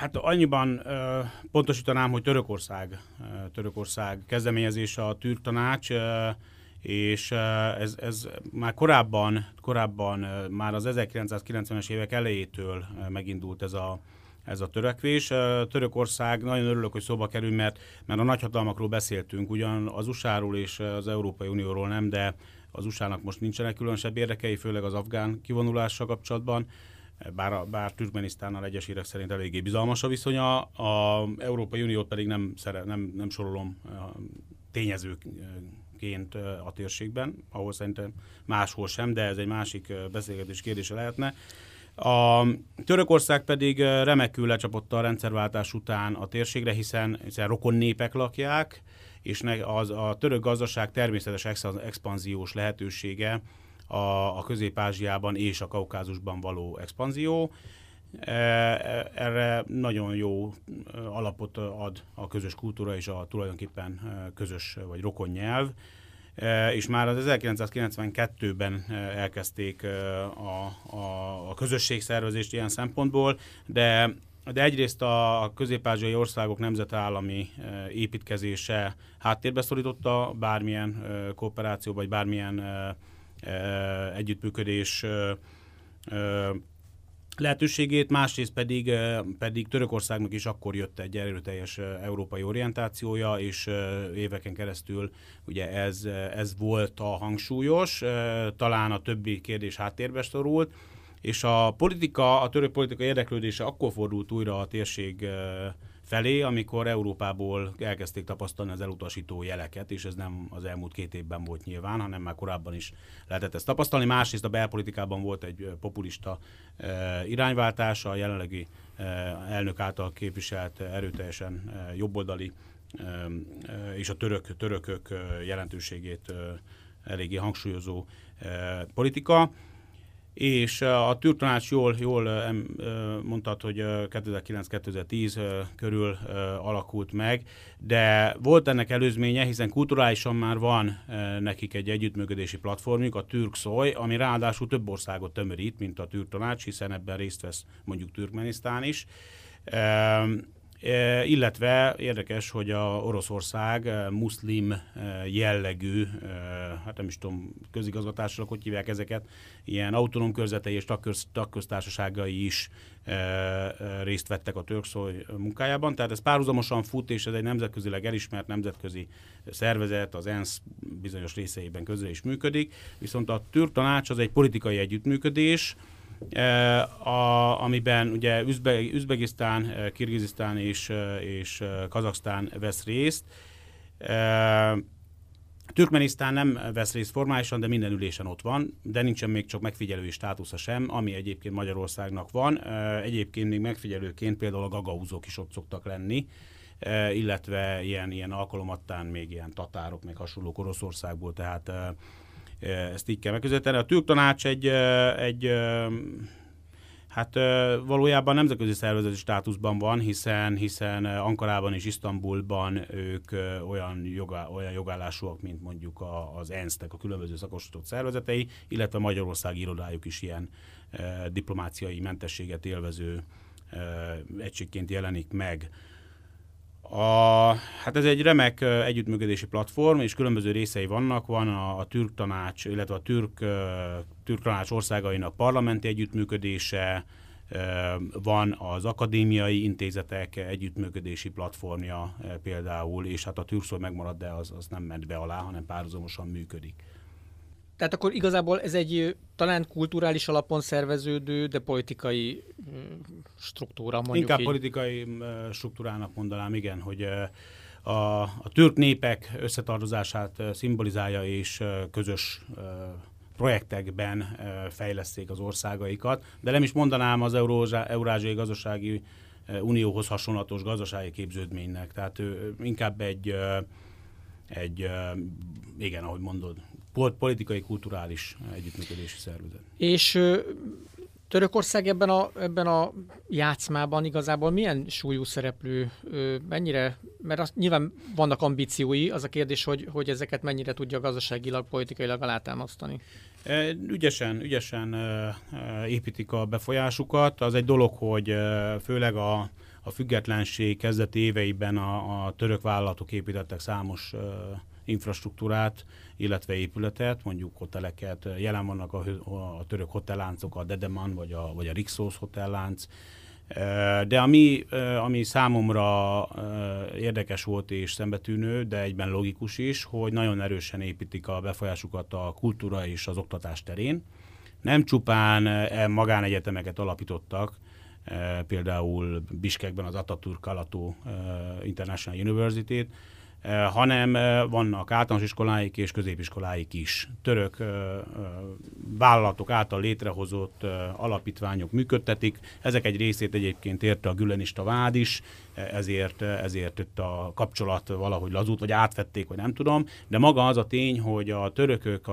Hát annyiban ö, pontosítanám, hogy Törökország, Törökország kezdeményezése a Türk Tanács, ö, és ez, ez már korábban, korábban már az 1990-es évek elejétől megindult ez a, ez a törekvés. Törökország, nagyon örülök, hogy szóba kerül, mert, mert a nagyhatalmakról beszéltünk, ugyan az USA-ról és az Európai Unióról nem, de az USA-nak most nincsenek különösebb érdekei, főleg az afgán kivonulással kapcsolatban bár, a, bár Türkmenisztánnal egyes hírek szerint eléggé bizalmas a viszonya, a Európai Uniót pedig nem, szere, nem, nem sorolom tényezőként a térségben, ahol szerintem máshol sem, de ez egy másik beszélgetés kérdése lehetne. A Törökország pedig remekül lecsapott a rendszerváltás után a térségre, hiszen, hiszen rokon népek lakják, és az, a török gazdaság természetes expanziós lehetősége a, a Közép-Ázsiában és a Kaukázusban való expanzió. E, e, erre nagyon jó e, alapot ad a közös kultúra és a tulajdonképpen közös vagy rokon nyelv. És már az 1992-ben elkezdték a, a, a közösségszervezést ilyen szempontból, de de egyrészt a közép-ázsiai országok nemzetállami építkezése háttérbe szorította bármilyen kooperáció, vagy bármilyen együttműködés lehetőségét, másrészt pedig, pedig Törökországnak is akkor jött egy erőteljes európai orientációja, és éveken keresztül ugye ez, ez volt a hangsúlyos, talán a többi kérdés háttérbe szorult, és a politika, a török politika érdeklődése akkor fordult újra a térség felé, amikor Európából elkezdték tapasztalni az elutasító jeleket, és ez nem az elmúlt két évben volt nyilván, hanem már korábban is lehetett ezt tapasztalni. Másrészt a belpolitikában volt egy populista irányváltás, a jelenlegi elnök által képviselt erőteljesen jobboldali és a török, törökök jelentőségét eléggé hangsúlyozó politika és a tűrtanács jól, jól mondtad, hogy 2009-2010 körül alakult meg, de volt ennek előzménye, hiszen kulturálisan már van nekik egy együttműködési platformjuk, a Türk Szoly, ami ráadásul több országot tömörít, mint a tűrtanács, hiszen ebben részt vesz mondjuk Türkmenisztán is illetve érdekes, hogy a Oroszország e, muszlim e, jellegű, hát nem is tudom, közigazgatásra, hogy hívják ezeket, ilyen autonóm körzetei és tagköztársaságai is részt vettek a Törkszói munkájában. Tehát ez párhuzamosan fut, és ez egy nemzetközileg elismert nemzetközi szervezet, az ENSZ bizonyos részeiben közül is működik. Viszont a Türk Tanács az egy politikai együttműködés, a, amiben ugye Üzbe, Üzbegisztán, Kirgizisztán és, és Kazaksztán vesz részt. Türkmenisztán nem vesz részt formálisan, de minden ülésen ott van, de nincsen még csak megfigyelői státusza sem, ami egyébként Magyarországnak van. Egyébként még megfigyelőként például a gagauzók is ott szoktak lenni, illetve ilyen, ilyen alkalomattán még ilyen tatárok, meg hasonlók Oroszországból, tehát ezt így kell megközelíteni. A türk tanács egy, egy Hát valójában nemzetközi szervezeti státuszban van, hiszen, hiszen Ankarában és Isztambulban ők olyan, jogá, olyan jogállásúak, mint mondjuk az ENSZ-nek a különböző szakosított szervezetei, illetve Magyarország irodájuk is ilyen diplomáciai mentességet élvező egységként jelenik meg. A, hát ez egy remek együttműködési platform, és különböző részei vannak. Van a, a türk tanács, illetve a türk, türk tanács országainak parlamenti együttműködése, van az akadémiai intézetek együttműködési platformja például, és hát a türkszó megmarad, de az, az nem ment be alá, hanem párhuzamosan működik. Tehát akkor igazából ez egy talán kulturális alapon szerveződő, de politikai struktúra, mondjuk Inkább így. politikai struktúrának mondanám, igen, hogy a, a türk népek összetartozását szimbolizálja és közös projektekben fejleszték az országaikat, de nem is mondanám az Eurázsiai Gazdasági Unióhoz hasonlatos gazdasági képződménynek, tehát ő inkább egy, egy igen, ahogy mondod, politikai, kulturális együttműködési szervezet. És Törökország ebben a, ebben a játszmában igazából milyen súlyú szereplő, mennyire, mert az, nyilván vannak ambíciói, az a kérdés, hogy, hogy ezeket mennyire tudja gazdaságilag, politikailag alátámasztani. Ügyesen, ügyesen építik a befolyásukat. Az egy dolog, hogy főleg a, a függetlenség kezdeti éveiben a, a török vállalatok építettek számos infrastruktúrát, illetve épületet, mondjuk hoteleket. Jelen vannak a, a török hotelláncok, a Dedeman vagy a, vagy a Rixos hotellánc. De ami, ami számomra érdekes volt és szembetűnő, de egyben logikus is, hogy nagyon erősen építik a befolyásukat a kultúra és az oktatás terén. Nem csupán e magánegyetemeket alapítottak, például Biskekben az Atatürk Alató International University-t, hanem eh, vannak általános iskoláik és középiskoláik is. Török eh, vállalatok által létrehozott alapítványok működtetik. Ezek egy részét egyébként érte a gülenista vád is, ezért, ezért itt a kapcsolat valahogy lazult, vagy átvették, vagy nem tudom. De maga az a tény, hogy a törökök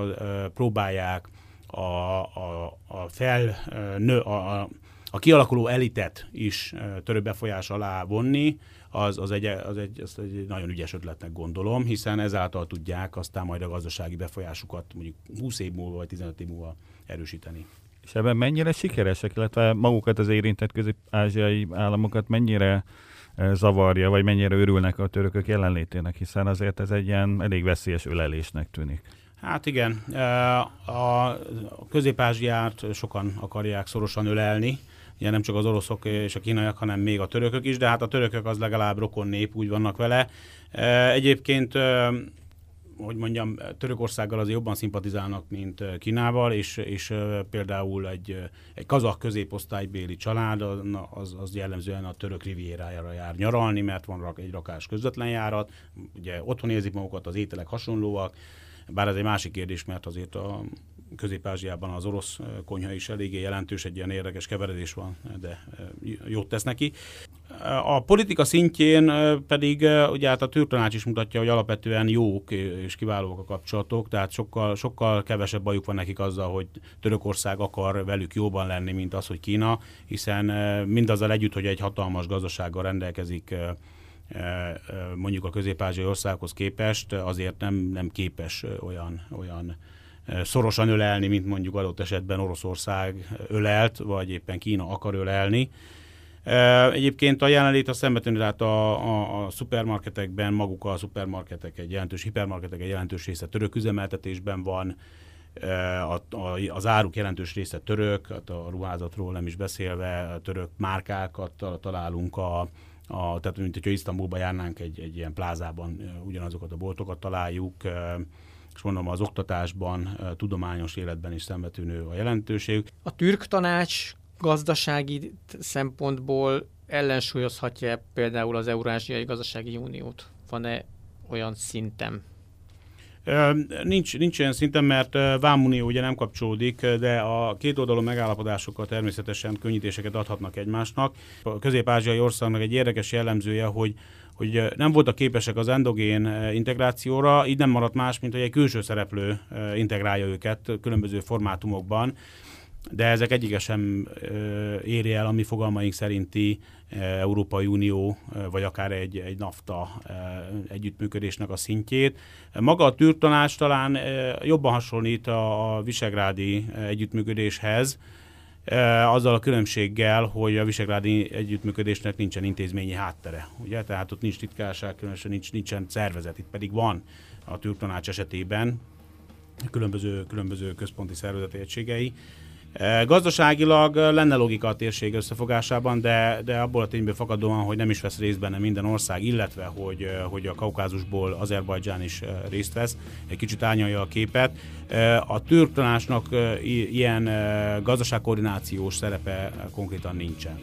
próbálják a, a, a fel, nő, a, a kialakuló elitet is török befolyás alá vonni, az, az, egy, az, egy, az egy nagyon ügyes ötletnek gondolom, hiszen ezáltal tudják aztán majd a gazdasági befolyásukat mondjuk 20 év múlva vagy 15 év múlva erősíteni. És ebben mennyire sikeresek, illetve magukat az érintett közép-ázsiai államokat mennyire e, zavarja, vagy mennyire örülnek a törökök jelenlétének, hiszen azért ez egy ilyen elég veszélyes ölelésnek tűnik. Hát igen, e, a közép-ázsiát sokan akarják szorosan ölelni, ugye nem csak az oroszok és a kínaiak, hanem még a törökök is, de hát a törökök az legalább rokon nép, úgy vannak vele. Egyébként hogy mondjam, Törökországgal azért jobban szimpatizálnak, mint Kínával, és, és például egy, egy kazak középosztálybéli család az, az jellemzően a török riviérájára jár nyaralni, mert van egy rakás közvetlen járat, ugye otthon érzik magukat, az ételek hasonlóak, bár ez egy másik kérdés, mert azért a Közép-Ázsiában az orosz konyha is eléggé jelentős, egy ilyen érdekes keveredés van, de jót tesz neki. A politika szintjén pedig ugye hát a türktanács is mutatja, hogy alapvetően jók és kiválóak a kapcsolatok, tehát sokkal, sokkal kevesebb bajuk van nekik azzal, hogy Törökország akar velük jóban lenni, mint az, hogy Kína, hiszen mindazzal együtt, hogy egy hatalmas gazdasággal rendelkezik mondjuk a közép-ázsiai országhoz képest, azért nem, nem képes olyan, olyan szorosan ölelni, mint mondjuk adott esetben Oroszország ölelt, vagy éppen Kína akar ölelni. Egyébként a jelenlét a szembetűnő, tehát a, a, a szupermarketekben maguk a szupermarketek egy jelentős, hipermarketek egy jelentős része török üzemeltetésben van, a, a, az áruk jelentős része török, hát a ruházatról nem is beszélve, török márkákat találunk a, a tehát mint hogyha Isztambulba járnánk egy, egy ilyen plázában, ugyanazokat a boltokat találjuk, és mondom, az oktatásban, tudományos életben is szembetűnő a jelentőség. A türk tanács gazdasági szempontból ellensúlyozhatja például az Eurázsiai Gazdasági Uniót? Van-e olyan szinten? Nincs, nincs olyan szinten, mert Vámunió ugye nem kapcsolódik, de a két oldalú megállapodásokkal természetesen könnyítéseket adhatnak egymásnak. A közép-ázsiai országnak egy érdekes jellemzője, hogy hogy nem voltak képesek az endogén integrációra, így nem maradt más, mint hogy egy külső szereplő integrálja őket különböző formátumokban de ezek egyike sem éri el a mi fogalmaink szerinti Európai Unió, vagy akár egy, egy NAFTA együttműködésnek a szintjét. Maga a tűrtanás talán jobban hasonlít a visegrádi együttműködéshez, azzal a különbséggel, hogy a visegrádi együttműködésnek nincsen intézményi háttere. Ugye? Tehát ott nincs titkárság, különösen nincs, nincsen szervezet, itt pedig van a tűrtanács esetében különböző, különböző központi szervezeti egységei. Gazdaságilag lenne logika a térség összefogásában, de, de abból a tényből fakadóan, hogy nem is vesz részt benne minden ország, illetve hogy, hogy a Kaukázusból Azerbajdzsán is részt vesz, egy kicsit ányalja a képet. A tanácsnak ilyen gazdaságkoordinációs szerepe konkrétan nincsen.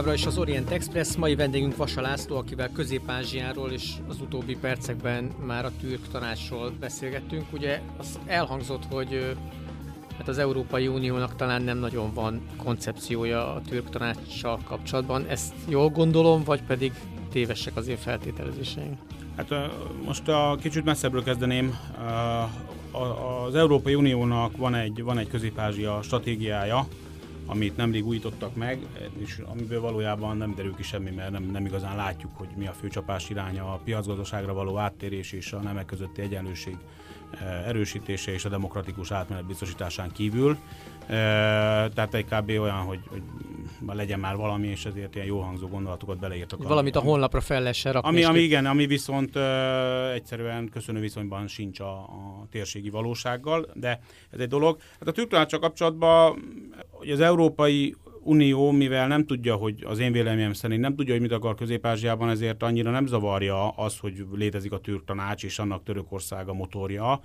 Továbbra is az Orient Express, mai vendégünk Vasa László, akivel Közép-Ázsiáról és az utóbbi percekben már a türk tanácsról beszélgettünk. Ugye az elhangzott, hogy hát az Európai Uniónak talán nem nagyon van koncepciója a türk tanácssal kapcsolatban. Ezt jól gondolom, vagy pedig tévesek az én feltételezéseim? Hát most a kicsit messzebbről kezdeném. Az Európai Uniónak van egy, van egy Közép-Ázsia stratégiája, amit nemrég újítottak meg, és amiből valójában nem derül ki semmi, mert nem, nem igazán látjuk, hogy mi a főcsapás iránya, a piacgazdaságra való áttérés és a nemek közötti egyenlőség eh, erősítése és a demokratikus átmenet biztosításán kívül. Eh, tehát egy kb. olyan, hogy, hogy legyen már valami, és ezért ilyen jó hangzó gondolatokat beleírtak. Valamit a honlapra fel lehessen rakni. Ami, ami igen, ami viszont uh, egyszerűen köszönő viszonyban sincs a, a térségi valósággal, de ez egy dolog. Hát a türktanácsa kapcsolatban hogy az Európai Unió, mivel nem tudja, hogy az én véleményem szerint nem tudja, hogy mit akar Közép-Ázsiában, ezért annyira nem zavarja az, hogy létezik a türk tanács és annak Törökország a motorja.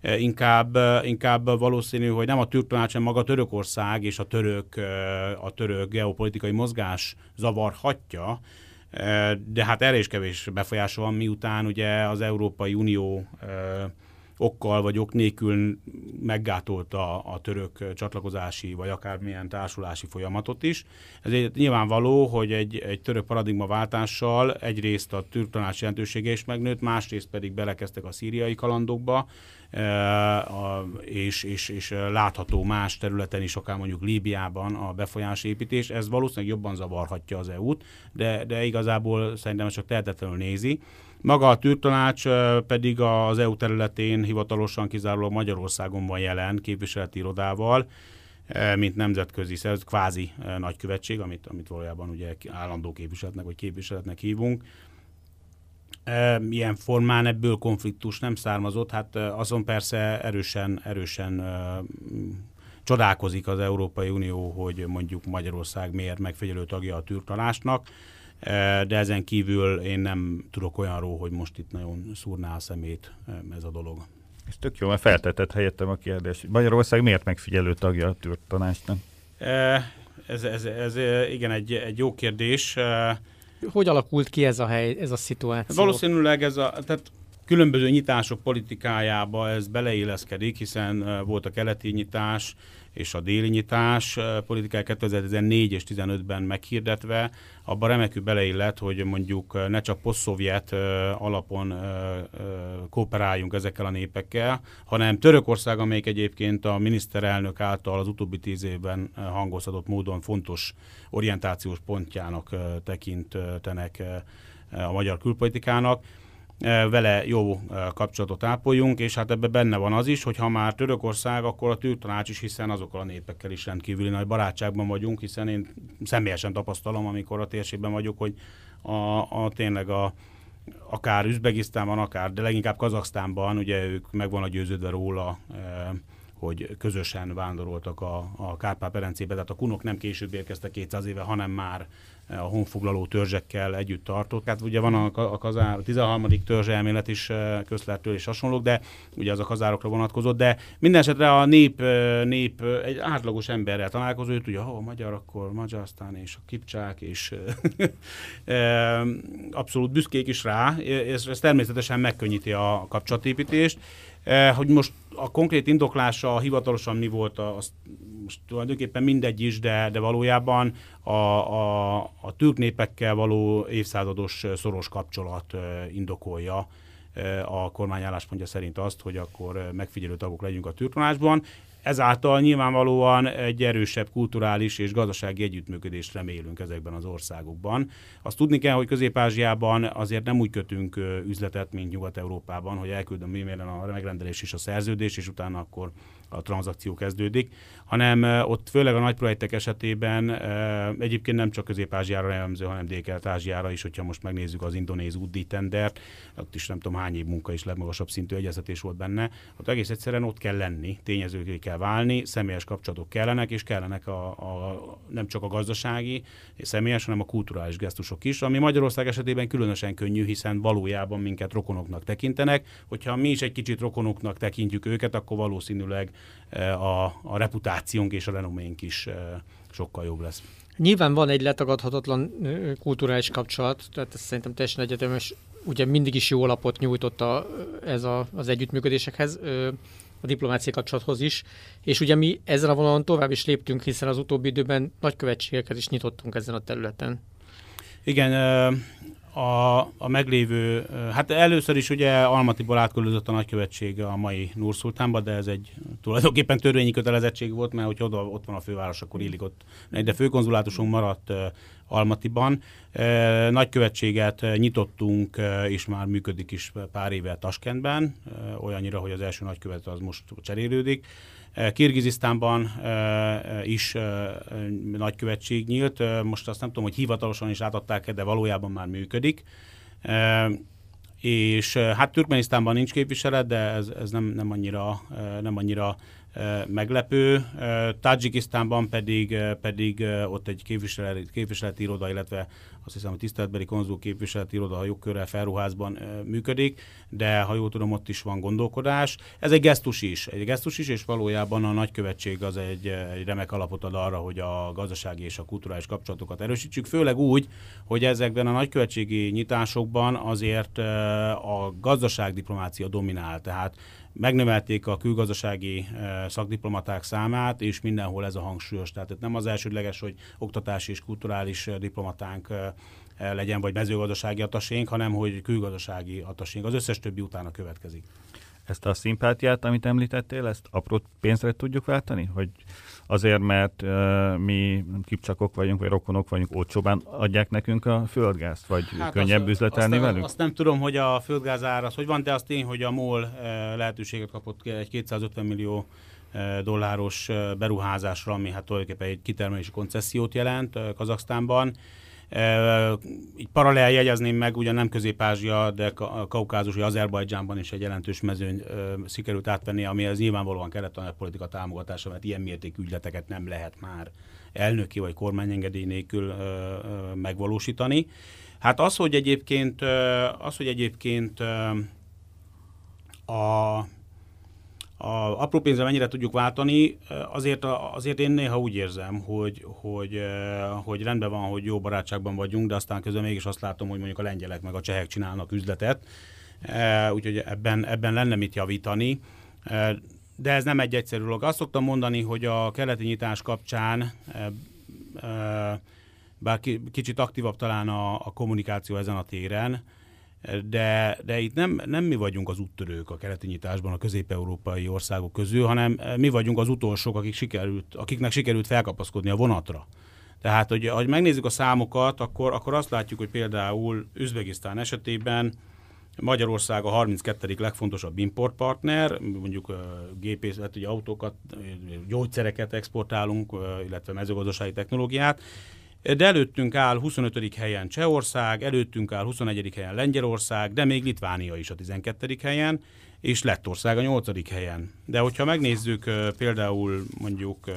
E, inkább, e, inkább valószínű, hogy nem a türk tanács, hanem maga Törökország és a török, e, a török geopolitikai mozgás zavarhatja, de hát erre is kevés befolyása van, miután ugye az Európai Unió okkal vagy ok nélkül meggátolta a török csatlakozási vagy akármilyen társulási folyamatot is. Ezért nyilvánvaló, hogy egy, egy török paradigmaváltással egyrészt a türk tanács jelentősége is megnőtt, másrészt pedig belekezdtek a szíriai kalandokba, e, és, és, és látható más területen is, akár mondjuk Líbiában a befolyásépítés. Ez valószínűleg jobban zavarhatja az EU-t, de, de igazából szerintem csak tehetetlenül nézi. Maga a tűrtanács pedig az EU területén hivatalosan kizárólag Magyarországon van jelen képviseleti irodával, mint nemzetközi szervezet, kvázi nagykövetség, amit, amit valójában ugye állandó képviseletnek vagy képviseletnek hívunk. Ilyen formán ebből konfliktus nem származott, hát azon persze erősen, erősen csodálkozik az Európai Unió, hogy mondjuk Magyarország miért megfigyelő tagja a tűrtanásnak de ezen kívül én nem tudok olyanról, hogy most itt nagyon szúrná a szemét ez a dolog. Ez tök jó, mert feltetett helyettem a kérdést. Magyarország miért megfigyelő tagja a türk tanácsnak? Ez, ez, ez, igen, egy, egy jó kérdés. Hogy alakult ki ez a hely, ez a szituáció? Valószínűleg ez a, tehát különböző nyitások politikájába ez beleilleszkedik, hiszen volt a keleti nyitás, és a déli nyitás politikai 2014 és 15-ben meghirdetve, abban remekül beleillett, hogy mondjuk ne csak posztszovjet alapon kooperáljunk ezekkel a népekkel, hanem Törökország, amelyik egyébként a miniszterelnök által az utóbbi tíz évben hangozhatott módon fontos orientációs pontjának tekintenek a magyar külpolitikának, vele jó kapcsolatot ápoljunk, és hát ebben benne van az is, hogy ha már Törökország, akkor a tanács is, hiszen azokkal a népekkel is rendkívüli nagy barátságban vagyunk, hiszen én személyesen tapasztalom, amikor a térségben vagyok, hogy a, a tényleg a, akár Üzbegisztánban, akár, de leginkább Kazaksztánban, ugye ők meg van a győződve róla, hogy közösen vándoroltak a, a Kárpát-Perencébe, tehát a kunok nem később érkeztek 200 éve, hanem már a honfoglaló törzsekkel együtt tartott. Hát ugye van a, a, kazár, a 13. törzs elmélet is közlettől és hasonlók, de ugye az a kazárokra vonatkozott, de minden esetre a nép, nép egy átlagos emberrel találkozó, ő tudja, ha a magyar, akkor Magyarsztán és a kipcsák, és abszolút büszkék is rá, és ez természetesen megkönnyíti a kapcsolatépítést. Hogy most a konkrét indoklása hivatalosan mi volt, azt most tulajdonképpen mindegy is, de, de valójában a, a, a türk népekkel való évszázados szoros kapcsolat indokolja a kormány álláspontja szerint azt, hogy akkor megfigyelő tagok legyünk a türktonásban. Ezáltal nyilvánvalóan egy erősebb kulturális és gazdasági együttműködést remélünk ezekben az országokban. Azt tudni kell, hogy Közép-Ázsiában azért nem úgy kötünk üzletet, mint Nyugat-Európában, hogy elküldöm e-mailen a megrendelés és a szerződés, és utána akkor a tranzakció kezdődik, hanem ott főleg a nagy projektek esetében egyébként nem csak Közép-Ázsiára jellemző, hanem Dél-Kelet-Ázsiára is, hogyha most megnézzük az indonéz UDI tendert, ott is nem tudom hány év munka és legmagasabb szintű egyeztetés volt benne, ott egész egyszerűen ott kell lenni, tényezőké kell válni, személyes kapcsolatok kellenek, és kellenek a, a, nem csak a gazdasági és személyes, hanem a kulturális gesztusok is, ami Magyarország esetében különösen könnyű, hiszen valójában minket rokonoknak tekintenek. Hogyha mi is egy kicsit rokonoknak tekintjük őket, akkor valószínűleg a, a reputációnk és a renoménk is sokkal jobb lesz. Nyilván van egy letagadhatatlan kulturális kapcsolat, tehát ez szerintem teljesen egyetemes, ugye mindig is jó alapot nyújtott a, ez a, az együttműködésekhez, a diplomáciai kapcsolathoz is, és ugye mi ezzel a vonalon tovább is léptünk, hiszen az utóbbi időben nagykövetségeket is nyitottunk ezen a területen. Igen, a, a meglévő, hát először is ugye Almatiból átkölözött a nagykövetség a mai Nurszultánba, de ez egy tulajdonképpen törvényi kötelezettség volt, mert hogy oda, ott van a főváros, akkor illik ott. De főkonzulátusunk maradt Almatiban. Nagykövetséget nyitottunk, és már működik is pár éve Taskentben, olyannyira, hogy az első nagykövet az most cserélődik. Kirgizisztánban is nagykövetség nyílt. Most azt nem tudom, hogy hivatalosan is átadták de valójában már működik. És hát Türkmenisztánban nincs képviselet, de ez, ez nem, nem annyira, nem annyira meglepő. Tajikisztánban pedig, pedig ott egy képviseleti, képviseleti iroda, illetve azt hiszem, hogy tiszteletbeli konzul képviseleti iroda a jogkörrel felruházban működik, de ha jól tudom, ott is van gondolkodás. Ez egy gesztus is, egy gesztus is, és valójában a nagykövetség az egy, egy remek alapot ad arra, hogy a gazdasági és a kulturális kapcsolatokat erősítsük, főleg úgy, hogy ezekben a nagykövetségi nyitásokban azért a gazdaságdiplomácia dominál, tehát megnövelték a külgazdasági szakdiplomaták számát, és mindenhol ez a hangsúlyos. Tehát nem az elsődleges, hogy oktatási és kulturális diplomatánk legyen, vagy mezőgazdasági atasénk, hanem hogy külgazdasági atasénk. Az összes többi utána következik. Ezt a szimpátiát, amit említettél, ezt apró pénzre tudjuk váltani? Hogy azért, mert uh, mi kipcsakok vagyunk, vagy rokonok vagyunk, olcsóban adják nekünk a földgázt, vagy hát könnyebb azt, üzletelni azt, velük? Azt nem tudom, hogy a földgáz ára az hogy van, de azt tény, hogy a MOL uh, lehetőséget kapott egy 250 millió dolláros beruházásra, ami hát tulajdonképpen egy kitermelési koncesziót jelent Kazaksztánban. Így paralel jegyezném meg, ugyan nem Közép-Ázsia, de a Kaukázus, vagy Azerbajdzsánban is egy jelentős mezőny sikerült átvenni, ami az nyilvánvalóan kellett a politika támogatása, mert ilyen mértékű ügyleteket nem lehet már elnöki vagy kormányengedély nélkül megvalósítani. Hát az, hogy egyébként, az, hogy egyébként a a apró pénzre mennyire tudjuk váltani, azért, azért én néha úgy érzem, hogy, hogy, hogy rendben van, hogy jó barátságban vagyunk, de aztán közben mégis azt látom, hogy mondjuk a lengyelek meg a csehek csinálnak üzletet, úgyhogy ebben, ebben lenne mit javítani. De ez nem egy egyszerű dolog. Azt szoktam mondani, hogy a keleti nyitás kapcsán bár kicsit aktívabb talán a, a kommunikáció ezen a téren, de, de itt nem, nem mi vagyunk az úttörők a keleti nyitásban a közép-európai országok közül, hanem mi vagyunk az utolsók, akik sikerült, akiknek sikerült felkapaszkodni a vonatra. Tehát, hogy, hogy megnézzük a számokat, akkor, akkor azt látjuk, hogy például Üzbegisztán esetében Magyarország a 32. legfontosabb importpartner, mondjuk gépészet, ugye autókat, gyógyszereket exportálunk, illetve mezőgazdasági technológiát, de előttünk áll 25. helyen Csehország, előttünk áll 21. helyen Lengyelország, de még Litvánia is a 12. helyen, és Lettország a 8. helyen. De hogyha megnézzük például mondjuk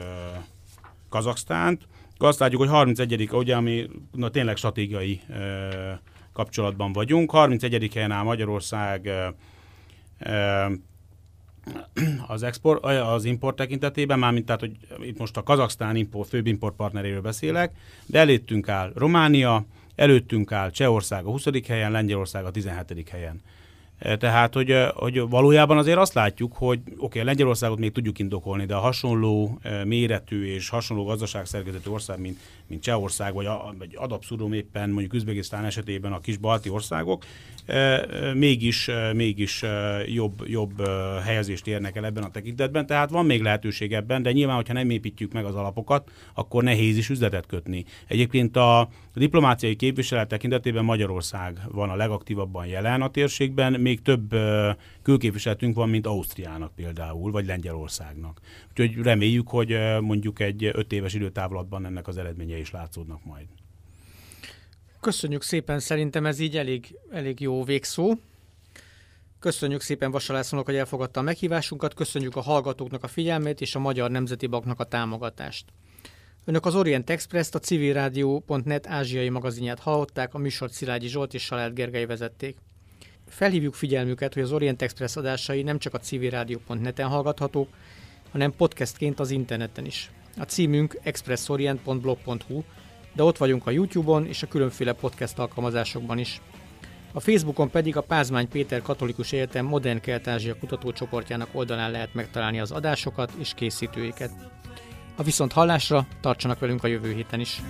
Kazaksztánt, akkor azt látjuk, hogy 31. ugye, ami na, tényleg stratégiai kapcsolatban vagyunk. 31. helyen áll Magyarország az, export, az import tekintetében, mármint tehát, hogy itt most a Kazaksztán import, főbb partneréről beszélek, de előttünk áll Románia, előttünk áll Csehország a 20. helyen, Lengyelország a 17. helyen. Tehát, hogy, hogy valójában azért azt látjuk, hogy oké, okay, Lengyelországot még tudjuk indokolni, de a hasonló méretű és hasonló gazdaságszerkezetű ország, mint, mint Csehország, vagy, a, vagy ad abszurdum éppen mondjuk Üzbegisztán esetében a kis balti országok, mégis, mégis jobb, jobb helyezést érnek el ebben a tekintetben, tehát van még lehetőség ebben, de nyilván, hogyha nem építjük meg az alapokat, akkor nehéz is üzletet kötni. Egyébként a diplomáciai képviselet tekintetében Magyarország van a legaktívabban jelen a térségben, még több külképviseletünk van, mint Ausztriának például, vagy Lengyelországnak. Úgyhogy reméljük, hogy mondjuk egy öt éves időtávlatban ennek az eredményei is látszódnak majd. Köszönjük szépen, szerintem ez így elég, elég jó végszó. Köszönjük szépen Vasalászonok, hogy elfogadta a meghívásunkat, köszönjük a hallgatóknak a figyelmét és a Magyar Nemzeti Banknak a támogatást. Önök az Orient Express-t, a civilrádió.net ázsiai magazinját hallották, a műsor Szilágyi Zsolt és Salád Gergely vezették. Felhívjuk figyelmüket, hogy az Orient Express adásai nem csak a civilrádió.net-en hallgathatók, hanem podcastként az interneten is. A címünk expressorient.blog.hu, de ott vagyunk a YouTube-on és a különféle podcast alkalmazásokban is. A Facebookon pedig a Pázmány Péter Katolikus Egyetem Modern Kelet-Ázsia kutatócsoportjának oldalán lehet megtalálni az adásokat és készítőiket. A viszont hallásra tartsanak velünk a jövő héten is.